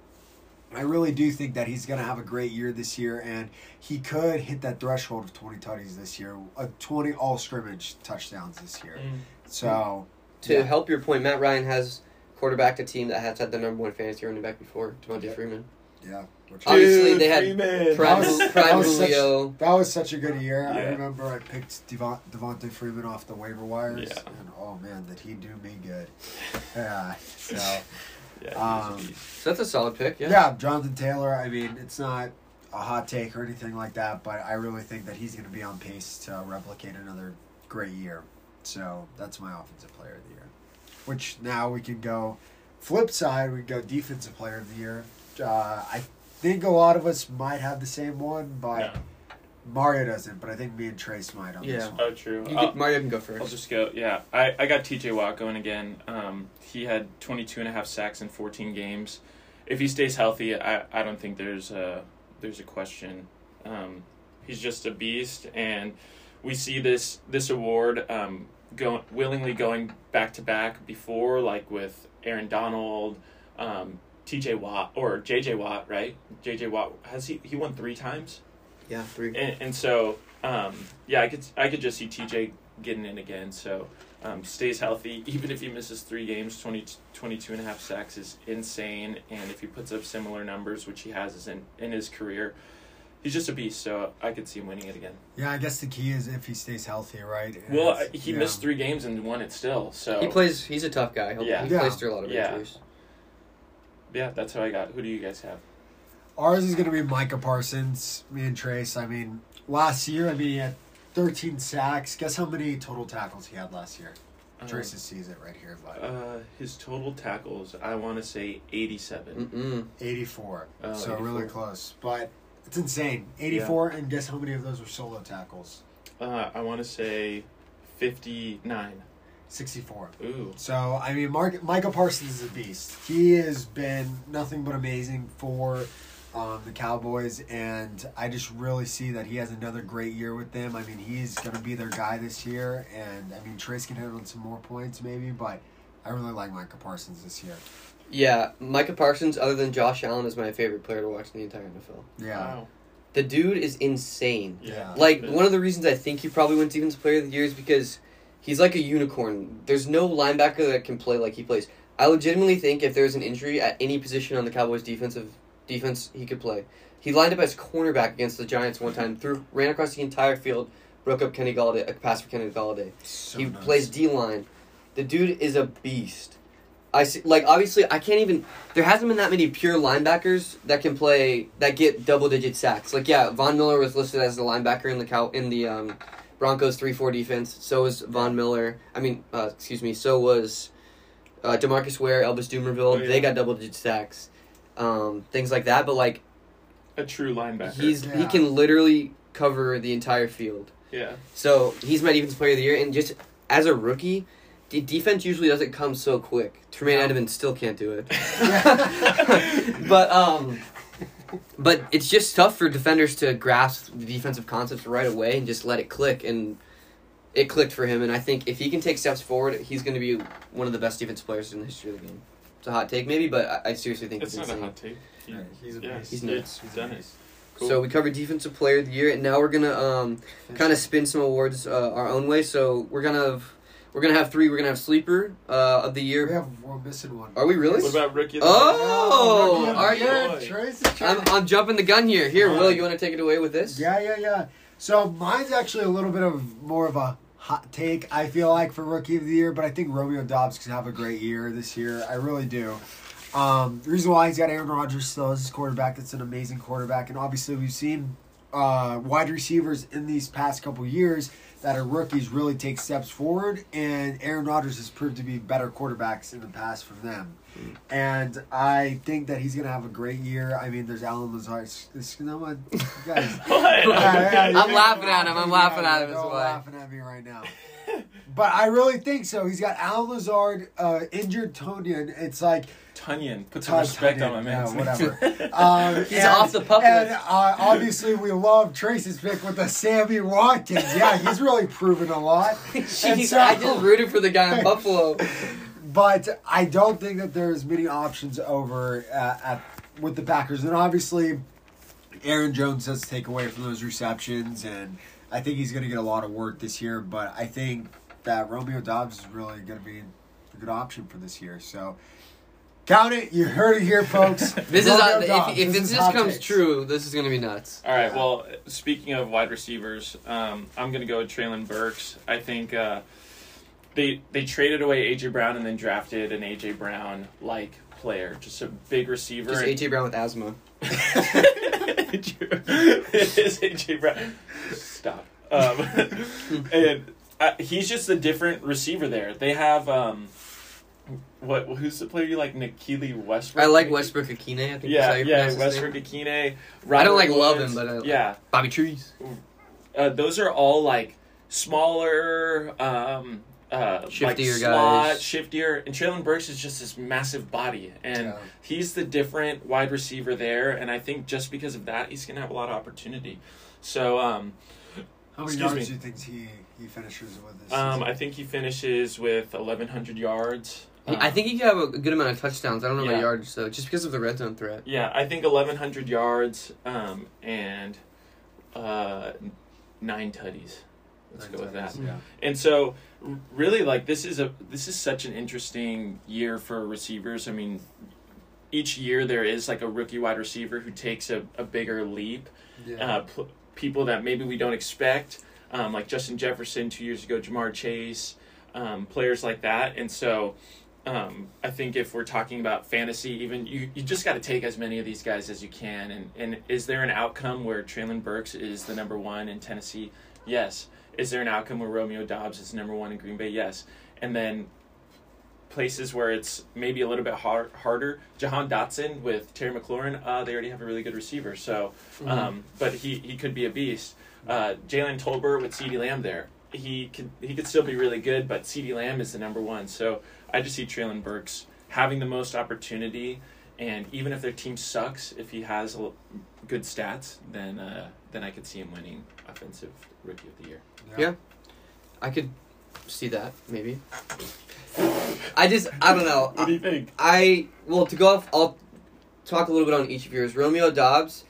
I really do think that he's going to have a great year this year, and he could hit that threshold of 20 tutties this year, uh, 20 all scrimmage touchdowns this year. Mm. So. to yeah. help your point, Matt Ryan has quarterbacked a team that has had the number one fantasy running back before, Devonta Yeah. Freeman. Yeah. Which Obviously, Dude, they had Freeman. Prime, That was- Prime that was such- Julio. that was such a good year. I remember I picked Devon, Devonta Freeman off the waiver wires. Yeah. And oh man, did he do me good. Yeah. So Yeah, he's Um, a. So that's a solid pick. Yeah. yeah. Jonathan Taylor, I mean, it's not a hot take or anything like that, but I really think that he's gonna be on pace to replicate another great year. So that's my offensive player of the year. Which now we can go flip side, we can go defensive player of the year. Uh, I think a lot of us might have the same one, but Yeah. Mario doesn't, but I think me and Trace might on this Yeah. one. Oh, true. You I'll- get, Mario can go first. I'll first. just go. Yeah, I, I got TJ Watt going again. Um, he had 22 and a half sacks in 14 games. If he stays healthy, I, I don't think there's a there's a question. Um, he's just a beast, and we see this this award um, go willingly going back to back before, like with Aaron Donald, um, TJ Watt or JJ Watt, right? JJ Watt has he he won three times. Yeah, three. And, and so, um, yeah, I could I could just see TJ getting in again. So um, stays healthy, even if he misses three games, 20, 22 and a half sacks is insane. And if he puts up similar numbers, which he has in in his career, he's just a beast. So I could see him winning it again. Yeah, I guess the key is if he stays healthy, right? And Well, he yeah. missed three games and won it still. So He plays. He's a tough guy. He'll, Yeah. He Yeah. plays through a lot of Yeah. injuries. Yeah, that's how I got. Who do you guys have? Ours is going to be Micah Parsons. Me and Trace. I mean, last year, I mean, he had 13 sacks. Guess how many total tackles he had last year? Um, Trace sees it right here, but Uh, his total tackles, I want to say eighty-seven. Mm-mm. 84. Oh, so 84. really close. But it's insane. 84, and guess how many of those were solo tackles? Uh, I want to say fifty-nine. 64. Ooh. So, I mean, Mark, Micah Parsons is a beast. He has been nothing but amazing for um, the Cowboys, and I just really see that he has another great year with them. I mean, he's going to be their guy this year, and I mean, Trace can hit on some more points maybe, but I really like Micah Parsons this year. Yeah, Micah Parsons, other than Josh Allen, is my favorite player to watch in the entire NFL. Yeah. Wow. The dude is insane. Yeah. Like one of the reasons I think he probably wins Defensive Player of the Year is because he's like a unicorn. There's no linebacker that can play like he plays. I legitimately think if there's an injury at any position on the Cowboys' defensive defense, he could play. He lined up as cornerback against the Giants one time, threw ran across the entire field, broke up Kenny Golladay, a pass for Kenny Golladay. So he nice. plays D line. The dude is a beast. I see, like obviously I can't even. There hasn't been that many pure linebackers that can play that get double digit sacks. Like yeah, Von Miller was listed as the linebacker in the cow in the um, Broncos three four defense. So was Von Miller. I mean, uh, excuse me. So was uh, DeMarcus Ware, Elvis Dumervil. Oh, yeah. They got double digit sacks. Um, things like that. But like A true linebacker. he's he can literally cover the entire field. Yeah. So he's my defensive player of the year, and just as a rookie, the defense usually doesn't come so quick. Tremaine No. Edmunds still can't do it. but um, but it's just tough for defenders to grasp the defensive concepts right away and just let it click. And it clicked for him. And I think if he can take steps forward, he's going to be one of the best defensive players in the history of the game. It's a hot take, maybe, but I, I seriously think It's it's, not a hot take. He- Yeah, he's a yeah, beast. He's nuts. He's done it. Cool. So we covered defensive player of the year, and now we're gonna um, kind of spin some awards uh, our own way. So we're gonna have, we're gonna have three. We're gonna have sleeper uh, of the year. We have we're missing one. Are we really? What about rookie? of the Oh, are you- Boy. Trace I'm, I'm jumping the gun here. Here, Will, you want to take it away with this? Yeah, yeah, yeah. So mine's actually a little bit of more of a hot take. I feel like for rookie of the year, but I think Romeo Doubs can have a great year this year. I really do. Um, the reason why he's got Aaron Rodgers still as his quarterback, that's an amazing quarterback, and obviously we've seen uh, wide receivers in these past couple years that are rookies really take steps forward, and Aaron Rodgers has proved to be better quarterbacks in the past for them. And I think that he's gonna have a great year. I mean, there's Allen Lazard. This, this, you know what, you guys. What? Yeah, yeah, I'm laughing at him. I'm laughing at him, You're is all why. laughing at me right now. But I really think so. He's got Allen Lazard, uh, injured Tonyan. It's like Tunyon. Put some Ton- respect Tunyon, on my man. yeah, whatever. Um, He's off the pup And list. uh, obviously, we love Trace's pick with the Sammy Watkins. Yeah, he's really proven a lot. Jeez, so- I just rooted for the guy in Buffalo. but I don't think that there's many options over uh, at with the Packers, and obviously, Aaron Jones does take away from those receptions, and I think he's going to get a lot of work this year. But I think that Romeo Doubs is really going to be a good option for this year. So. Count it! You heard it here, folks. This is Romeo uh, if, if this, is just comes takes. true, this is gonna be nuts. All right. Well, speaking of wide receivers, um, I'm gonna go with Treylon Burks. I think uh, they they traded away AJ Brown and then drafted an AJ Brown like player, just a big receiver. Just AJ Brown with asthma. it is AJ Brown. Stop. Um, and uh, he's just a different receiver there. They have um, what? Who's the player you like? Nikili Westbrook. I like Westbrook-Ikhine. I think Yeah, that's how you yeah, pronounce his name. Westbrook Akine. I don't Robert like love him, but I yeah, Bobby Trees. uh, those are all like smaller, um, uh, like Shiftier slot, guys. shiftier. And Treylon Burks is just this massive body, and Yeah. he's the different wide receiver there. And I think just because of that, he's gonna have a lot of opportunity. So, um, How many Excuse yards me. do you think he, he finishes with this? um. I think he finishes with eleven hundred yards. He- I Um, think he could have a good amount of touchdowns. I don't know Yeah. about yards though, just because of the red zone threat. Yeah, I think eleven hundred yards, um, and uh, nine tutties. Let's go with that. Yeah. And so, really, like this is a this is such an interesting year for receivers. I mean, each year there is like a rookie wide receiver who takes a, a bigger leap. Yeah. Uh, pl- people that maybe we don't expect, um, like Justin Jefferson two years ago, Ja'Marr Chase, um, players like that. And so, um, I think if we're talking about fantasy, even you, you just got to take as many of these guys as you can. And, and is there an outcome where Treylon Burks is the number one in Tennessee? Yes. Is there an outcome where Romeo Doubs is number one in Green Bay? Yes. And then places where it's maybe a little bit hard, harder. Jahan Dotson with Terry McLaurin, uh, they already have a really good receiver. So, um, but he, he could be a beast. Uh, Jalen Tolbert with CeeDee Lamb there. He could he could still be really good, but CeeDee Lamb is the number one. So I just see Treylon Burks having the most opportunity, and even if their team sucks, if he has a, l- good stats, then uh, then I could see him winning offensive rookie of the year. Yeah. I could see that maybe. I just I don't know. What do you think? I well to go off. I'll talk a little bit on each of yours. Romeo Doubs,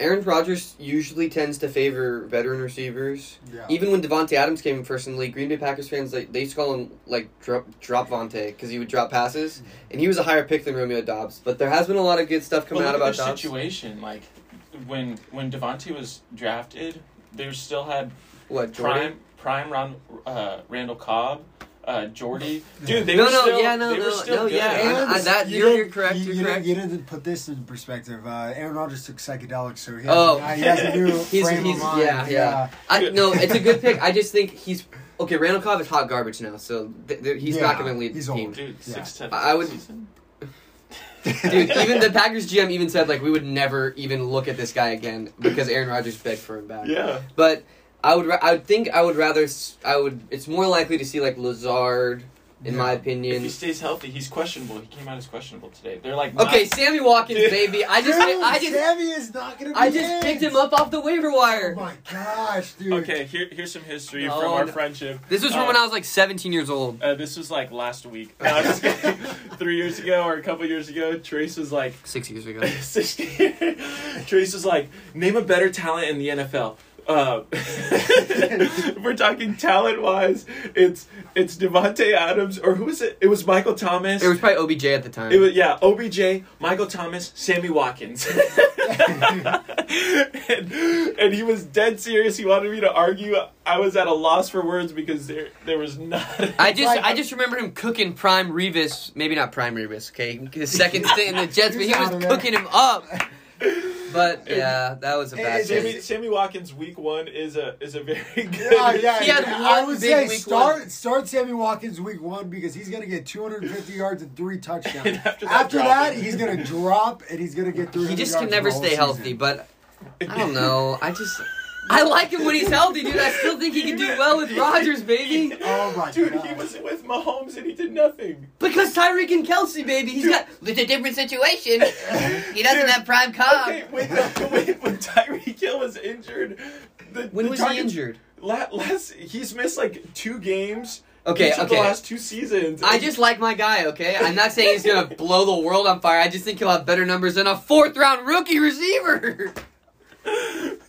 Aaron Rodgers usually tends to favor veteran receivers. Yeah. Even when Davante Adams came in first in the league, Green Bay Packers fans they, they used to call him like drop drop Vontae because he would drop passes, and he was a higher pick than Romeo Doubs. But there has been a lot of good stuff coming Well, out look about at their Doubs. situation. Like when when Davante was drafted, they still had What Jordan? prime prime Ron, uh, Randall Cobb, uh, Jordy. Dude, they No, were no, still, yeah, no, they were no, still no, good. yeah. And I- that- you you're- you're correct, You, you're you correct. Didn't, you didn't put this in perspective. Uh, Aaron Rodgers took psychedelics, so he has, Oh. he has a new He's- frame he's- of mind. yeah, yeah. I no, it's a good pick. I just think he's okay. Randall Cobb is hot garbage now, so th- th- he's Yeah, not going to lead he's the team. old. Dude, Yeah. six touchdowns I would- season. Dude, even the Packers GM even said like we would never even look at this guy again because Aaron Rodgers begged for him back. Yeah. But I would ra- I would think I would rather s- I would it's more likely to see like Lazard in my Yeah. If he opinion. stays healthy, he's questionable. He came out as questionable today. They're like, Okay, Sammy Watkins, Dude. baby. I just Dude, I just Sammy is not gonna. Be I just picked him up off the waiver Oh wire. my gosh, dude. Okay, here, here's some history No, from our no. friendship. This was from Uh, when I was like 17 years old. Uh, this was like last week. No, I'm just kidding. Three years ago or a couple years ago, Trace was like, Six years ago. 60. Trace was like, name a better talent in the NFL. Uh, if we're talking talent wise, it's it's Davante Adams or who was it? It was Michael Thomas. It was probably OBJ at the time. It was yeah, OBJ, Michael Thomas, Sammy Watkins. and, and he was dead serious. He wanted me to argue. I was at a loss for words because there there was not. I just like- I just remember him cooking Prime Revis, maybe not Prime Revis, okay, his second stint in the Jets, but he He was was out of there. cooking him up. But yeah, that was a bad. It's- Sammy. Sammy Watkins week one is a is a very good. Yeah, yeah, He had yeah. one I would big say week start one. start Sammy Watkins week one because he's gonna get 250 yards and three touchdowns. And after after that, that, he's gonna drop and he's gonna get 300 He just yards can never the whole stay season. healthy. But I don't know. I just I like him when he's healthy, dude. I still think he can do well with Rodgers, baby. Oh my Dude, god. he was with Mahomes and he did nothing. Because Tyreek and Kelsey, baby, he's got it's a different situation. He doesn't Dude, have prime cob. Okay, when, when, when Tyreek Hill was injured, the, When the was target- he injured? La- last, he's missed like two games. Okay, each of the okay. last two seasons. I just like my guy, okay? I'm not saying he's gonna blow the world on fire. I just think he'll have better numbers than a fourth round rookie receiver.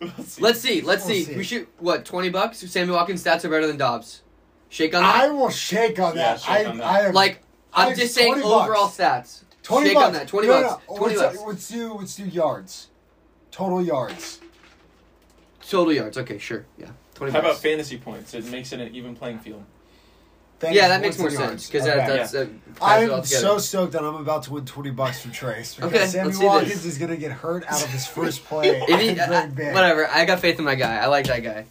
We'll see. Let's see, let's We'll see. see. We should what, twenty bucks? Sammy Watkins stats are better than Doubs. Shake on that I that? will shake on Yeah, that. shake I, on that. I am like I'm Like just saying 20 bucks. overall stats. 20 shake bucks. on that. Twenty No, bucks. no, Twenty let's, bucks. Let's do let's do yards. Total yards. Total yards. Okay, sure. Yeah. Twenty How bucks. about fantasy points? It makes it an even playing field. Thanks, yeah, that makes more sense because Okay. that, that's uh, ties it all I'm so stoked that I'm about to win 20 bucks from Trace. Because Okay, Sammy Watkins this. is going to get hurt out of his first play. If he, in I- whatever, I got faith in my guy. I like that guy.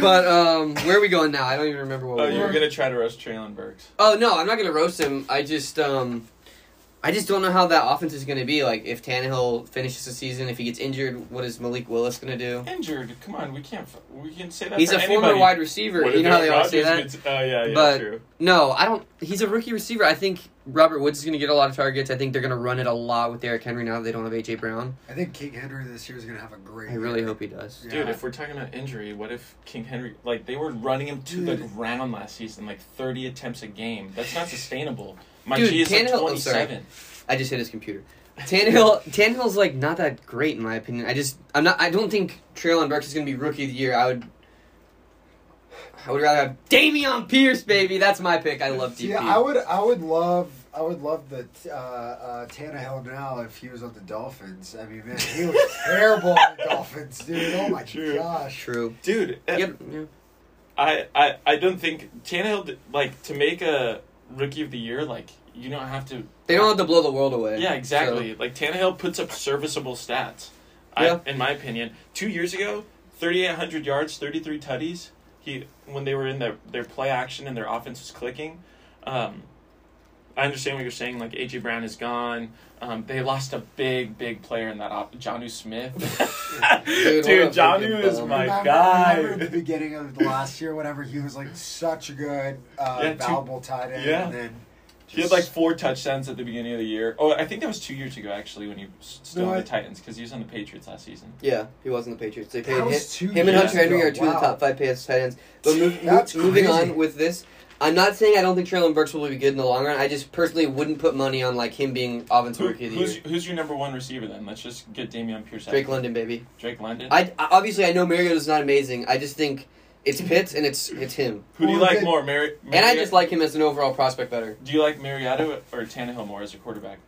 But um, where are we going now? I don't even remember what Oh, we you were. were gonna try to roast Treylon Burks. Oh no, I'm not gonna roast him. I just um, I just don't know how that offense is gonna be. Like if Tannehill finishes the season, if he gets injured, what is Malik Willis gonna do? Injured. Come on, we can't. We can say that. He's for a former wide receiver. What You know how they Aaron always say that. Rodgers gets- Oh yeah, yeah, But- true. No, I don't. He's a rookie receiver. I think Robert Woods is gonna get a lot of targets. I think they're gonna run it a lot with Derrick Henry now that they don't have AJ Brown. I think King Henry this year is going to have a great I really year. hope he does. Yeah. Dude, if we're talking about injury, what if King Henry like they were running him to the ground last season, like thirty attempts a game? That's not sustainable. My Dude, G is like Tannehill- oh, twenty sorry. seven. I just hit his computer. Tannehill, Tannehill's like not that great in my opinion. I just, I'm not. I don't think Treylon Burks is gonna be rookie of the year. I would, I would rather have Dameon Pierce, baby. That's my pick. I love DP. Yeah, I would. I would love. I would love the uh, uh, Tannehill now if he was on the Dolphins. I mean, man, he was terrible on the Dolphins, dude. Oh my True. gosh. True. Dude, uh, Yep. Yeah. I, I I don't think Tannehill like to make a rookie of the year. Like you don't have to. They don't have to blow the world away. Yeah, exactly. Like Tannehill puts up serviceable stats. Yeah. I, in my opinion, two years ago, thirty eight hundred yards, thirty three tutties. He when they were in their their play action and their offense was clicking. Um, I understand what you're saying. Like AJ Brown is gone. Um, they lost a big, big player in that op- Jonnu Smith. Dude, Dude, Jonnu is bum. my remember, guy. Remember at the beginning of the last year, whenever he was like such a good uh, Yeah, two- valuable tight end, yeah. and then He had like four touchdowns at the beginning of the year. Oh, I think that was two years ago actually when he was still No, on I- the Titans because he was on the Patriots last season. Yeah, he was in the Patriots. They paid That him, was two him and Hunter Henry ago. are two of the top five payers tight ends. But move, That's move, moving crazy. on with this, I'm not saying I don't think Treylon Burks will be good in the long run. I just personally wouldn't put money on like him being offensive Who, rookie of the who's year. who's your number one receiver then? Let's just get Dameon Pierce. out Drake of it. London, baby. Drake London. I, I obviously I know Mariota's not amazing. I just think it's Pitts and it's it's him, Who do you like more, Mari- and I just like him as an overall prospect better. Do you like Mariota or Tannehill more as a quarterback?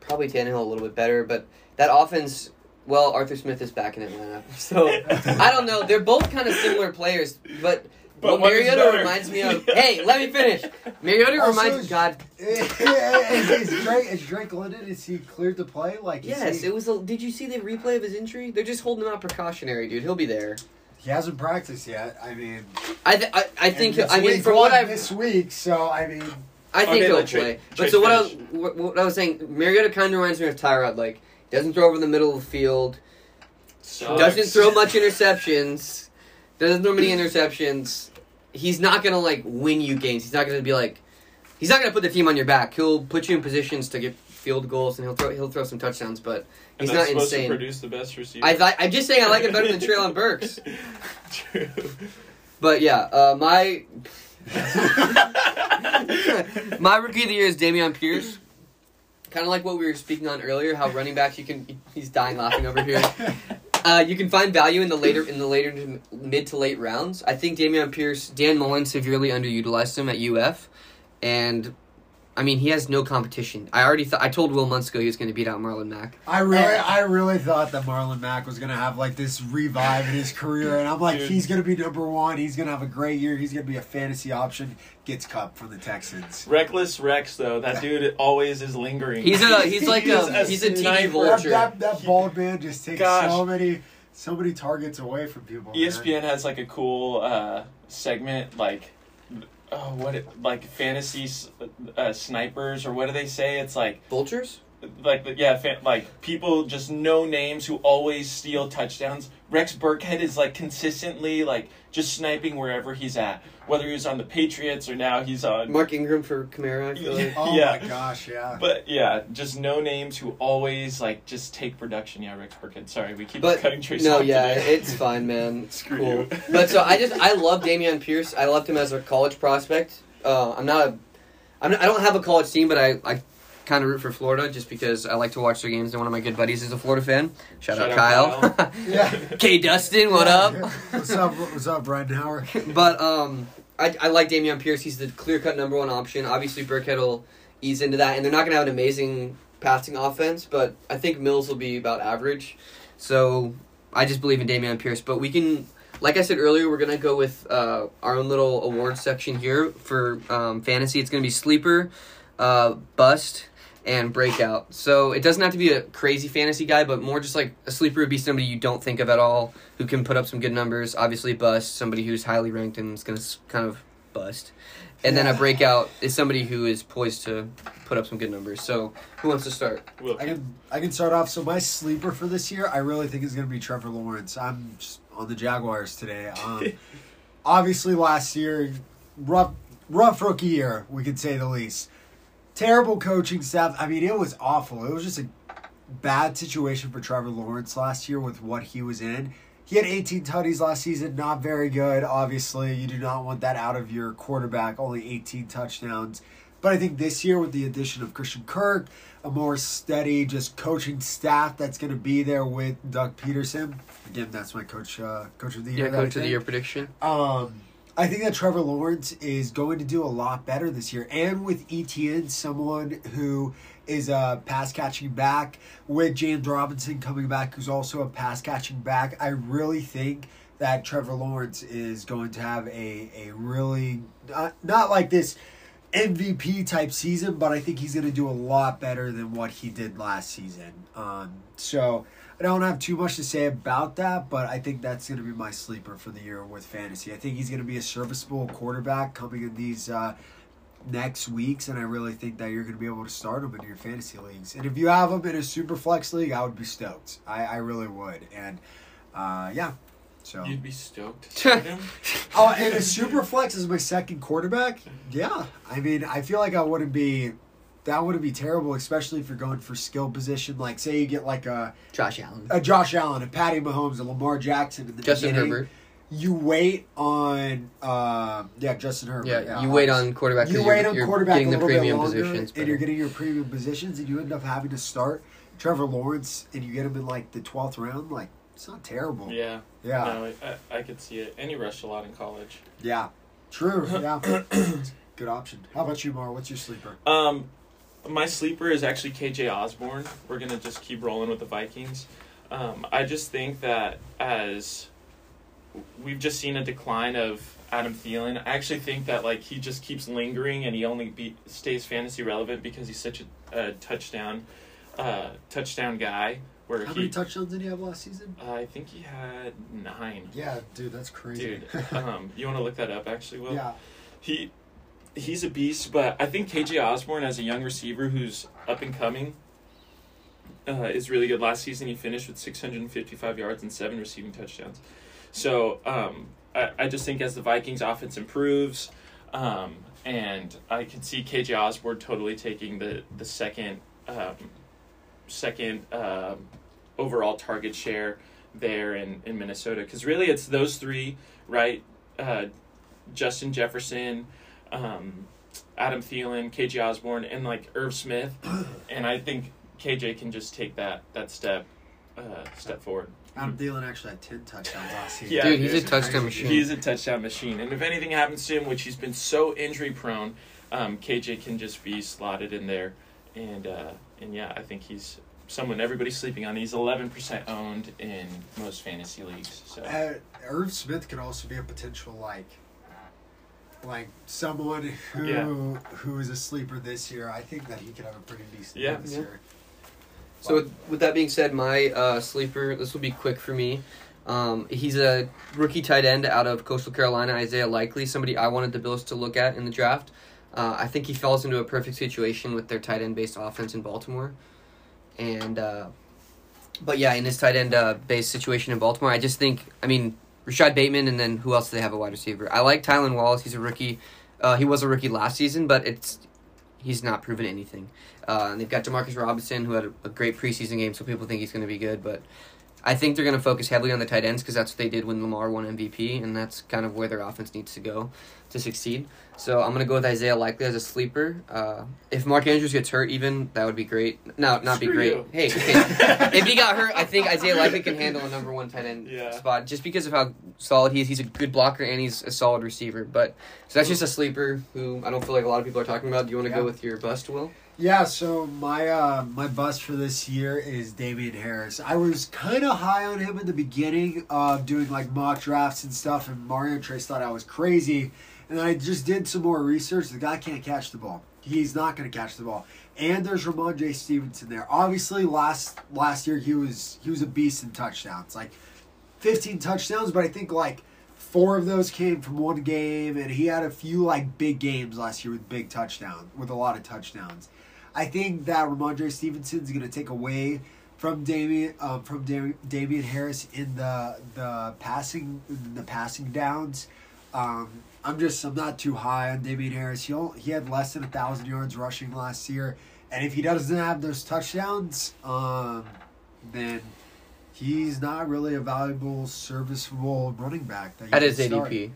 Probably Tannehill a little bit better, but that offense. Well, Arthur Smith is back in Atlanta, so I don't know. They're both kind of similar players, but. But what one is Mariota reminds me of. hey, let me finish. Mariota oh, Also, reminds God. is, is Drake is Drake London? Is he cleared to play? Like, Yes, he, it was. A, did you see the replay of his injury? They're just holding him out precautionary, dude. He'll be there. he hasn't practiced yet. I mean, I th- I, I think. I mean, week from what I've this week, so I mean, I think Okay, he'll play. Trey but so what I, finish. what, what I was saying, Mariota kind of reminds me of Tyrod. Like doesn't throw over the middle of the field, Sucks. doesn't throw much interceptions, doesn't throw many interceptions. He's not gonna like win you games. He's not gonna be like, he's not gonna put the team on your back. He'll put you in positions to get field goals and he'll throw he'll throw some touchdowns. But he's not supposed insane. to produce the best receiver. I th- I'm just saying I like him better than Treylon Burks. True. But yeah, uh, my my rookie of the year is Dameon Pierce. Kind of like what we were speaking on earlier, how running backs you can he's dying laughing over here. Uh, you can find value in the later in the later to mid to late rounds. I think Dameon Pierce, Dan Mullen severely underutilized him at UF, and I mean he has no competition. I already thought I told Will months ago he was going to beat out Marlon Mack. I really, I really thought that Marlon Mack was gonna have like this revive in his career, and I'm like, Dude. he's gonna be number one. He's gonna have a great year. He's gonna be a fantasy option. Gets cut from the Texans. Reckless Rex though, that dude always is lingering. He's a he's like He is a he's a tiki sniper. That, vulture. that, that bald man just takes Gosh. so many, so many targets away from people. man. ESPN has like a cool uh, segment like oh what it, like fantasy uh, snipers or what do they say? It's like Vultures? Like yeah fan, like people just know names who always steal touchdowns. Rex Burkhead is like consistently like just sniping wherever he's at, whether he was on the Patriots or now he's on. Mark Ingram for Kamara. I like. Oh Yeah. my gosh, yeah. But yeah, just no names who always like just take production. Yeah, Rex Burkhead. Sorry, we keep But cutting Trace. no, yeah, today. it's fine, man. It's cool. you. but so I just I love Dameon Pierce. I loved him as a college prospect. Uh, I'm not a, I'm not, I don't have a college team, but I I kind of root for Florida just because I like to watch their games. And one of my good buddies is a Florida fan. Shout, Shout out, out Kyle. Yeah. K Dustin, what up? What's up? What's up, Brendan Howard? But um, I, I like Dameon Pierce. He's the clear cut number one option. Obviously, Burkhead will ease into that, and they're not going to have an amazing passing offense, but I think Mills will be about average. So I just believe in Dameon Pierce. But we can, like I said earlier, we're going to go with uh, our own little award section here for um, fantasy. It's going to be sleeper, uh, bust. And breakout. So it doesn't have to be a crazy fantasy guy, but more just like a sleeper would be somebody you don't think of at all, who can put up some good numbers. Obviously, bust somebody who's highly ranked and is going to kind of bust. And then a breakout is somebody who is poised to put up some good numbers. So who wants to start? Will. I can I can start off. So my sleeper for this year, I really think is going to be Trevor Lawrence. I'm just on the Jaguars today. Um, obviously, last year, rough rough rookie year, we could say the least. Terrible coaching staff. I mean, it was awful. It was just a bad situation for Trevor Lawrence last year with what he was in. He had 18 tutties last season, not very good. Obviously, you do not want that out of your quarterback. Only 18 touchdowns. But I think this year, with the addition of Christian Kirk, a more steady, just coaching staff that's going to be there with Doug Pederson. Again, that's my coach, uh, coach of the year. Yeah, coach of the year prediction. Um, I think that Trevor Lawrence is going to do a lot better this year, and with ETN, someone who is a pass catching back, with James Robinson coming back, who's also a pass catching back. I really think that Trevor Lawrence is going to have a a really not, not like this MVP type season, but I think he's going to do a lot better than what he did last season. Um, so I don't have too much to say about that, but I think that's going to be my sleeper for the year with fantasy. I think he's going to be a serviceable quarterback coming in these uh, next weeks, and I really think that you're going to be able to start him in your fantasy leagues. And if you have him in a super flex league, I would be stoked. I, I really would. And uh, yeah, so. You'd be stoked to start him. Oh, and a super flex is my second quarterback. Yeah, I mean, I feel like I wouldn't be. That wouldn't be terrible, especially if you're going for skill position. Like, say you get like a, Josh Allen. a Josh Allen, a Patty Mahomes, a Lamar Jackson in the Justin beginning. Herbert. You wait on, uh, yeah, Justin Herbert. Yeah, you wait on quarterback. 'cause You you're, wait on quarterback getting a the little bit premium longer, positions. and you're getting your premium positions, and you end up having to start Trevor Lawrence, and you get him in like the twelfth round. Like, it's not terrible. Yeah. yeah. No, I, I could see it. And he rushed a lot in college. Yeah, true. Yeah, good option. How about you, Mar? What's your sleeper? Um, my sleeper is actually KJ Osborn. We're gonna just keep rolling with the Vikings. Um, I just think that as we've just seen a decline of Adam Thielen, I actually think that like he just keeps lingering and he only be, stays fantasy relevant because he's such a, a touchdown, uh, touchdown guy. Where How he, many touchdowns did he have last season? uh, I think he had nine. Yeah, dude, that's crazy. Dude, um, you want to look that up? Actually, Will yeah, he he's a beast, but I think KJ Osborn as a young receiver who's up and coming uh, is really good. Last season he finished with 655 yards and seven receiving touchdowns. So um, I, I just think as the Vikings offense improves, um, and I can see KJ Osborn totally taking the the second um, second um, overall target share there in, in Minnesota because really it's those three right uh, Justin Jefferson um, Adam Thielen KJ Osborn and like Irv Smith and I think KJ can just take that that step uh, step forward Adam Thielen actually had ten touchdowns last year. Yeah, Dude, he's a dude. touchdown machine. He's a touchdown machine, and if anything happens to him, which he's been so injury prone, um, KJ can just be slotted in there, and uh, and yeah, I think he's someone everybody's sleeping on. He's eleven percent owned in most fantasy leagues. So Uh, Irv Smith could also be a potential like, like someone who Yeah. who is a sleeper this year. I think that he could have a pretty decent Yeah. year this Yeah. year. So with, with that being said, my uh, sleeper. This will be quick for me. Um, he's a rookie tight end out of Coastal Carolina, Isaiah Likely, somebody I wanted the Bills to look at in the draft. Uh, I think he falls into a perfect situation with their tight end based offense in Baltimore, and uh, but yeah, in this tight end uh, based situation in Baltimore, I just think I mean Rashod Bateman, and then who else do they have a wide receiver? I like Tylan Wallace. He's a rookie. Uh, he was a rookie last season, but it's he's not proven anything. Uh, and they've got Demarcus Robinson, who had a, a great preseason game, so people think he's going to be good. But I think they're going to focus heavily on the tight ends because that's what they did when Lamar won MVP, and that's kind of where their offense needs to go to succeed. So I'm going to go with Isaiah Likely as a sleeper. Uh, if Mark Andrews gets hurt, even that would be great. No, not be great. you. Hey, okay. if he got hurt, I think Isaiah Likely can handle a number one tight end Yeah. spot just because of how solid he is. He's a good blocker and he's a solid receiver. But so that's just a sleeper who I don't feel like a lot of people are talking about. Do you want to Yeah. go with your bust, Will? Yeah, so my uh, my bust for this year is Damien Harris. I was kind of high on him in the beginning of doing like mock drafts and stuff, and Mario Trace thought I was crazy. And I just did some more research. The guy can't catch the ball. He's not going to catch the ball. And there's Rhamondre Stevenson there. Obviously, last last year he was he was a beast in touchdowns, like 15 touchdowns. But I think like four of those came from one game, and he had a few like big games last year with big touchdowns, with a lot of touchdowns. I think that Rhamondre Stevenson is going to take away from Damien um, from Dam- Damien Harris in the the passing the passing downs. Um, I'm just I'm not too high on Damien Harris. He he had less than a thousand yards rushing last year, and if he doesn't have those touchdowns, um, then he's not really a valuable, serviceable running back. That at his start. ADP.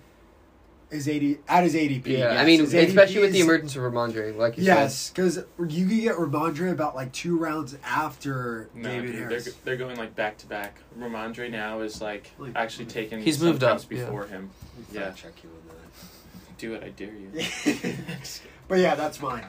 Is eighty at his ADP. Yeah, yes. I mean, His ADP especially with the emergence of Rhamondre, like you Yes, because you can get Rhamondre about like two rounds after no, David dude, Harris. they're they're going like back to back. Rhamondre now is like Like- actually taken. He's moved sometimes up, yeah. before him. Yeah. check you Do it, I dare you. but yeah, that's mine.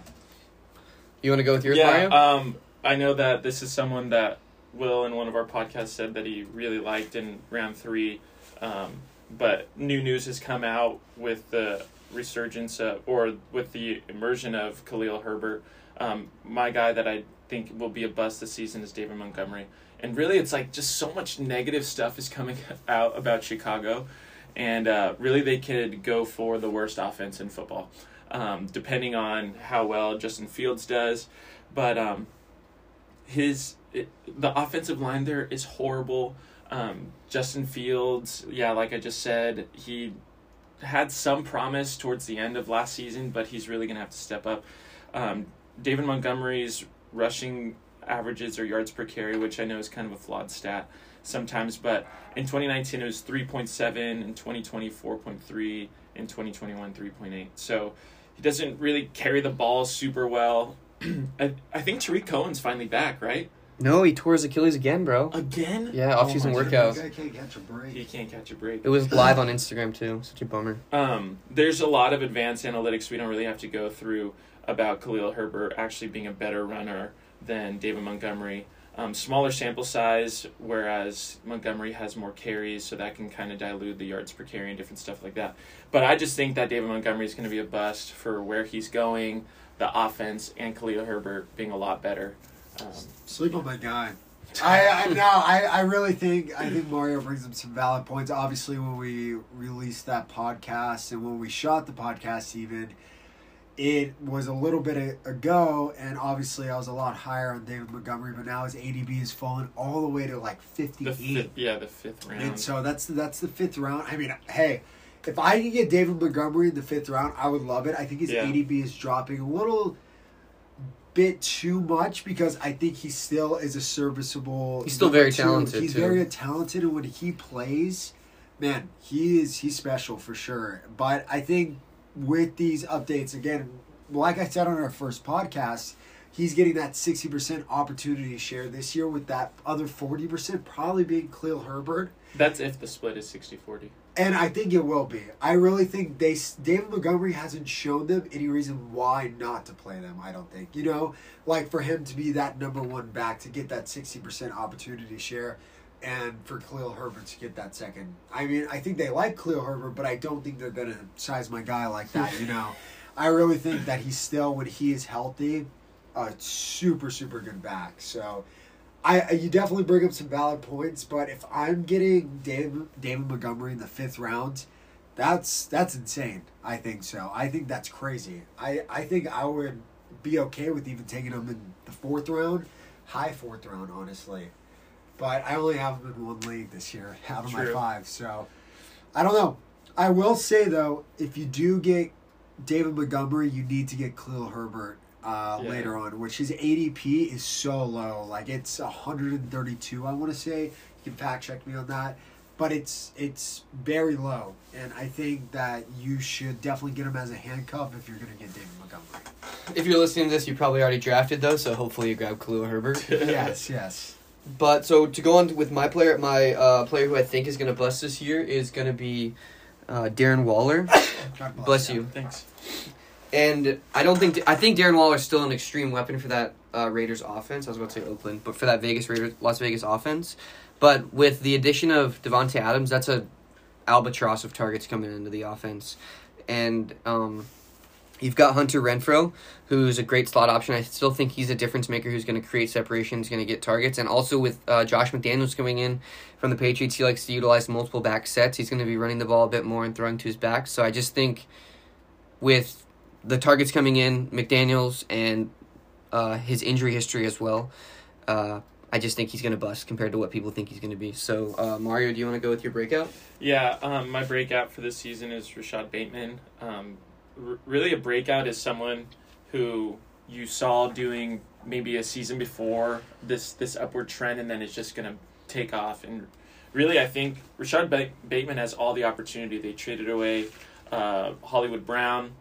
You want to go with yours, yeah, Mario? um, I know that this is someone that Will in one of our podcasts said that he really liked in round three, um, but new news has come out with the resurgence of, or with the immersion of Khalil Herbert. Um, my guy that I think will be a bust this season is David Montgomery, and really it's like just so much negative stuff is coming out about Chicago, and uh, really they could go for the worst offense in football um, depending on how well Justin Fields does. But um, his it, the offensive line there is horrible. Um, Justin Fields, yeah, like I just said, he had some promise towards the end of last season, but he's really gonna have to step up. Um, David Montgomery's rushing averages or yards per carry, which I know is kind of a flawed stat sometimes, but in 2019 it was 3.7, in 2020 4.3, in 2021 3.8. So he doesn't really carry the ball super well. I, I think Tarik Cohen's finally back, right? no, he tore his Achilles again, bro. Again? Yeah, off-season my workout. That guy can't catch a break. He can't catch a break. It was live on Instagram too. Such a bummer. Um, there's a lot of advanced analytics we don't really have to go through about Khalil Herbert actually being a better runner than David Montgomery. Um, smaller sample size, whereas Montgomery has more carries, so that can kind of dilute the yards per carry and different stuff like that. But I just think that David Montgomery is going to be a bust for where he's going, the offense, and Khalil Herbert being a lot better. Um, Sleep on my guy. I, I no, I, I really think I think Mario brings up some valid points. Obviously, when we released that podcast and when we shot the podcast, even it was a little bit ago, and obviously I was a lot higher on David Montgomery, but now his ADP has fallen all the way to like The 58. fifth, yeah, the fifth round. And so that's that's the fifth round. I mean, hey, if I can get David Montgomery in the fifth round, I would love it. I think his Yeah. ADP is dropping a little bit too much because I think he still is a serviceable. He's still very two. talented, He's too. very talented, and when he plays, man, he is he's special for sure. But I think with these updates again, like I said on our first podcast. He's getting that sixty percent opportunity share this year, with that other forty percent probably being Khalil Herbert. That's if the split is 60-40. And I think it will be. I really think they David Montgomery hasn't shown them any reason why not to play them. I don't think you know, like for him to be that number one back to get that sixty percent opportunity share, and for Khalil Herbert to get that second. I mean, I think they like Khalil Herbert, but I don't think they're gonna size my guy like that. You know, I really think that he's still when he is healthy, a super super good back. So. I, I- you definitely bring up some valid points, but if I'm getting David David Montgomery in the fifth round, that's that's insane. I think so. I think that's crazy. I, I think I would be okay with even taking him in the fourth round, high fourth round, honestly. But I only have him in one league this year out of my five, so I don't know. I will say though, if you do get David Montgomery, you need to get Khalil Herbert uh, Yeah. later on, which his ADP is so low. Like it's 132, I want to say. You can fact check me on that, but it's it's very low, and I think that you should definitely get him as a handcuff if you're going to get David Montgomery. If you're listening to this, you probably already drafted though, so hopefully you grab Khalil Herbert. yes, yes. But so to go on with my player, my uh, player who I think is going to bust this year is going to be uh, Darren Waller. God Bless you. Thanks. And I don't think I think Darren Waller is still an extreme weapon for that uh, Raiders offense. I was about to say Oakland, but for that Vegas Raiders, Las Vegas offense. But with the addition of Davante Adams, that's a albatross of targets coming into the offense, and um, you've got Hunter Renfrow, who's a great slot option. I still think he's a difference maker who's going to create separation, he's going to get targets, and also with uh, Josh McDaniels coming in from the Patriots, he likes to utilize multiple back sets. He's going to be running the ball a bit more and throwing to his back. So I just think with the targets coming in, McDaniels and uh, his injury history as well. Uh, I just think he's going to bust compared to what people think he's going to be. So, uh, Mario, do you want to go with your breakout? Yeah, um, my breakout for this season is Rashod Bateman. Um, really, a breakout is someone who you saw doing maybe a season before this this upward trend, and then it's just going to take off. And really, I think Rashod ba- Bateman has all the opportunity. They traded away uh, Hollywood Brown,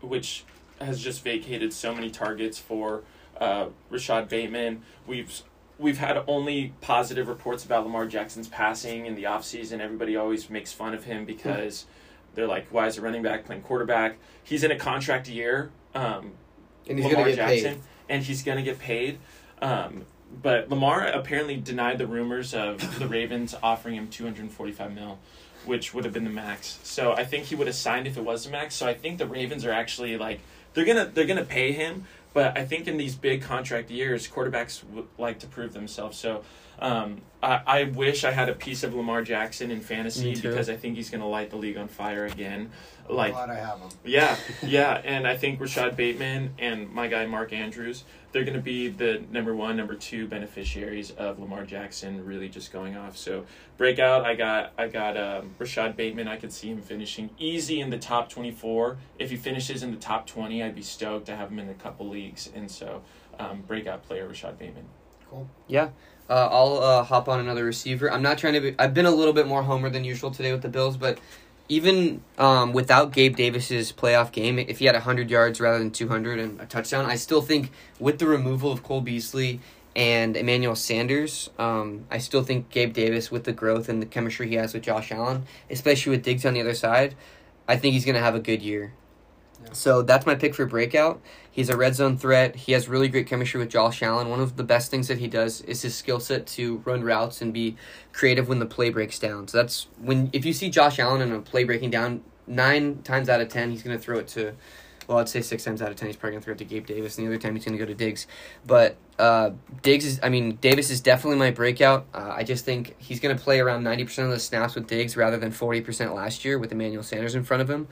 which has just vacated so many targets for uh, Rashod Bateman. We've we've had only positive reports about Lamar Jackson's passing in the offseason. Everybody always makes fun of him because they're like, why is a running back playing quarterback? He's in a contract year. Um, And he's Lamar going to get Jackson, paid. and he's going to get paid. Um, but Lamar apparently denied the rumors of the Ravens offering him 245 mil, which would have been the max. So I think he would have signed if it was the max. So I think the Ravens are actually like they're gonna they're gonna pay him. But I think in these big contract years, quarterbacks like to prove themselves. So um, I, I wish I had a piece of Lamar Jackson in fantasy because I think he's going to light the league on fire again. I'm Like glad I have him. yeah, yeah, and I think Rashod Bateman and my guy Mark Andrews, they're going to be the number one, number two beneficiaries of Lamar Jackson really just going off. So breakout, I got I got um, Rashod Bateman. I could see him finishing easy in the top twenty four. If he finishes in the top twenty, I'd be stoked to have him in a couple leagues. And so um, breakout player Rashod Bateman. Cool. Yeah. Uh, I'll uh, hop on another receiver. I'm not trying to be. I've been a little bit more homer than usual today with the Bills, but even um, without Gabe Davis's playoff game, if he had 100 yards rather than 200 and a touchdown, I still think with the removal of Cole Beasley and Emmanuel Sanders, um, I still think Gabe Davis, with the growth and the chemistry he has with Josh Allen, especially with Diggs on the other side, I think he's going to have a good year. So that's my pick for breakout. He's a red zone threat. He has really great chemistry with Josh Allen. One of the best things that he does is his skill set to run routes and be creative when the play breaks down. So that's when if you see Josh Allen in a play breaking down, nine times out of ten he's going to throw it to. Well, I'd say six times out of ten he's probably going to throw it to Gabe Davis, and the other time he's to go to Diggs. But uh, Diggs is, I mean, Davis is definitely my breakout. Uh, I just think he's going to play around ninety percent of the snaps with Diggs rather than forty percent last year with Emmanuel Sanders in front of him.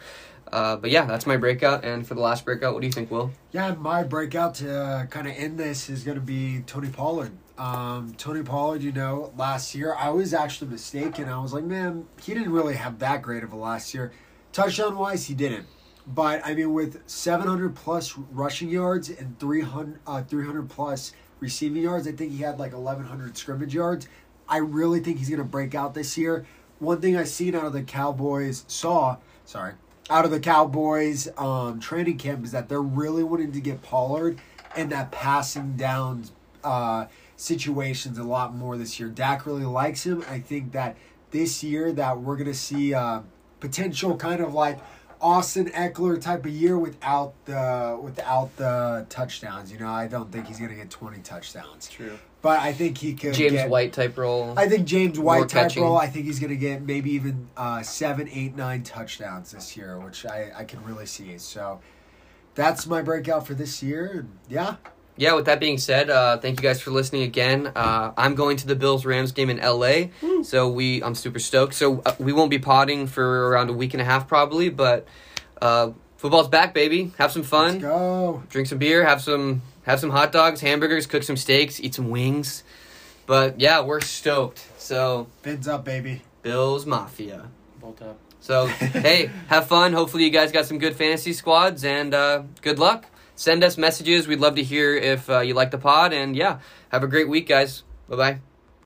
Uh, but yeah, that's my breakout. And for the last breakout, what do you think, Will? Yeah, my breakout to uh, kind of end this is going to be Tony Pollard. Um, Tony Pollard, you know, last year I was actually mistaken. I was like, man, he didn't really have that great of a last year. Touchdown wise, he didn't. But I mean, with 700 plus rushing yards and 300, uh, 300 plus receiving yards, I think he had like 1,100 scrimmage yards. I really think he's going to break out this year. One thing I seen out of the Cowboys saw, sorry, out of the Cowboys um, training camp is that they're really wanting to get Pollard in that passing down uh, situations a lot more this year. Dak really likes him. I think that this year that we're gonna see uh, potential kind of like Austin Ekeler type of year without the without the touchdowns. You know, I don't think he's gonna get twenty touchdowns. True. But I think he could James get, White type role. I think James White type catching. role. I think he's going to get maybe even uh, seven, eight, nine touchdowns this year, which I, I can really see. So that's my breakout for this year. Yeah, yeah, with that being said, uh, thank you guys for listening again. Uh, I'm going to the Bills Rams game in LA, so we I'm super stoked. So uh, we won't be potting for around a week and a half probably, but uh, football's back, baby. Have some let's fun, go. drink some beer, have some have some hot dogs, hamburgers, cook some steaks, eat some wings. But yeah, we're stoked. So bids up, baby. Bills Mafia. Bolt up. So hey, have fun. Hopefully you guys got some good fantasy squads and uh, good luck. Send us messages. We'd love to hear if uh, you like the pod. And yeah, have a great week, guys. Bye bye.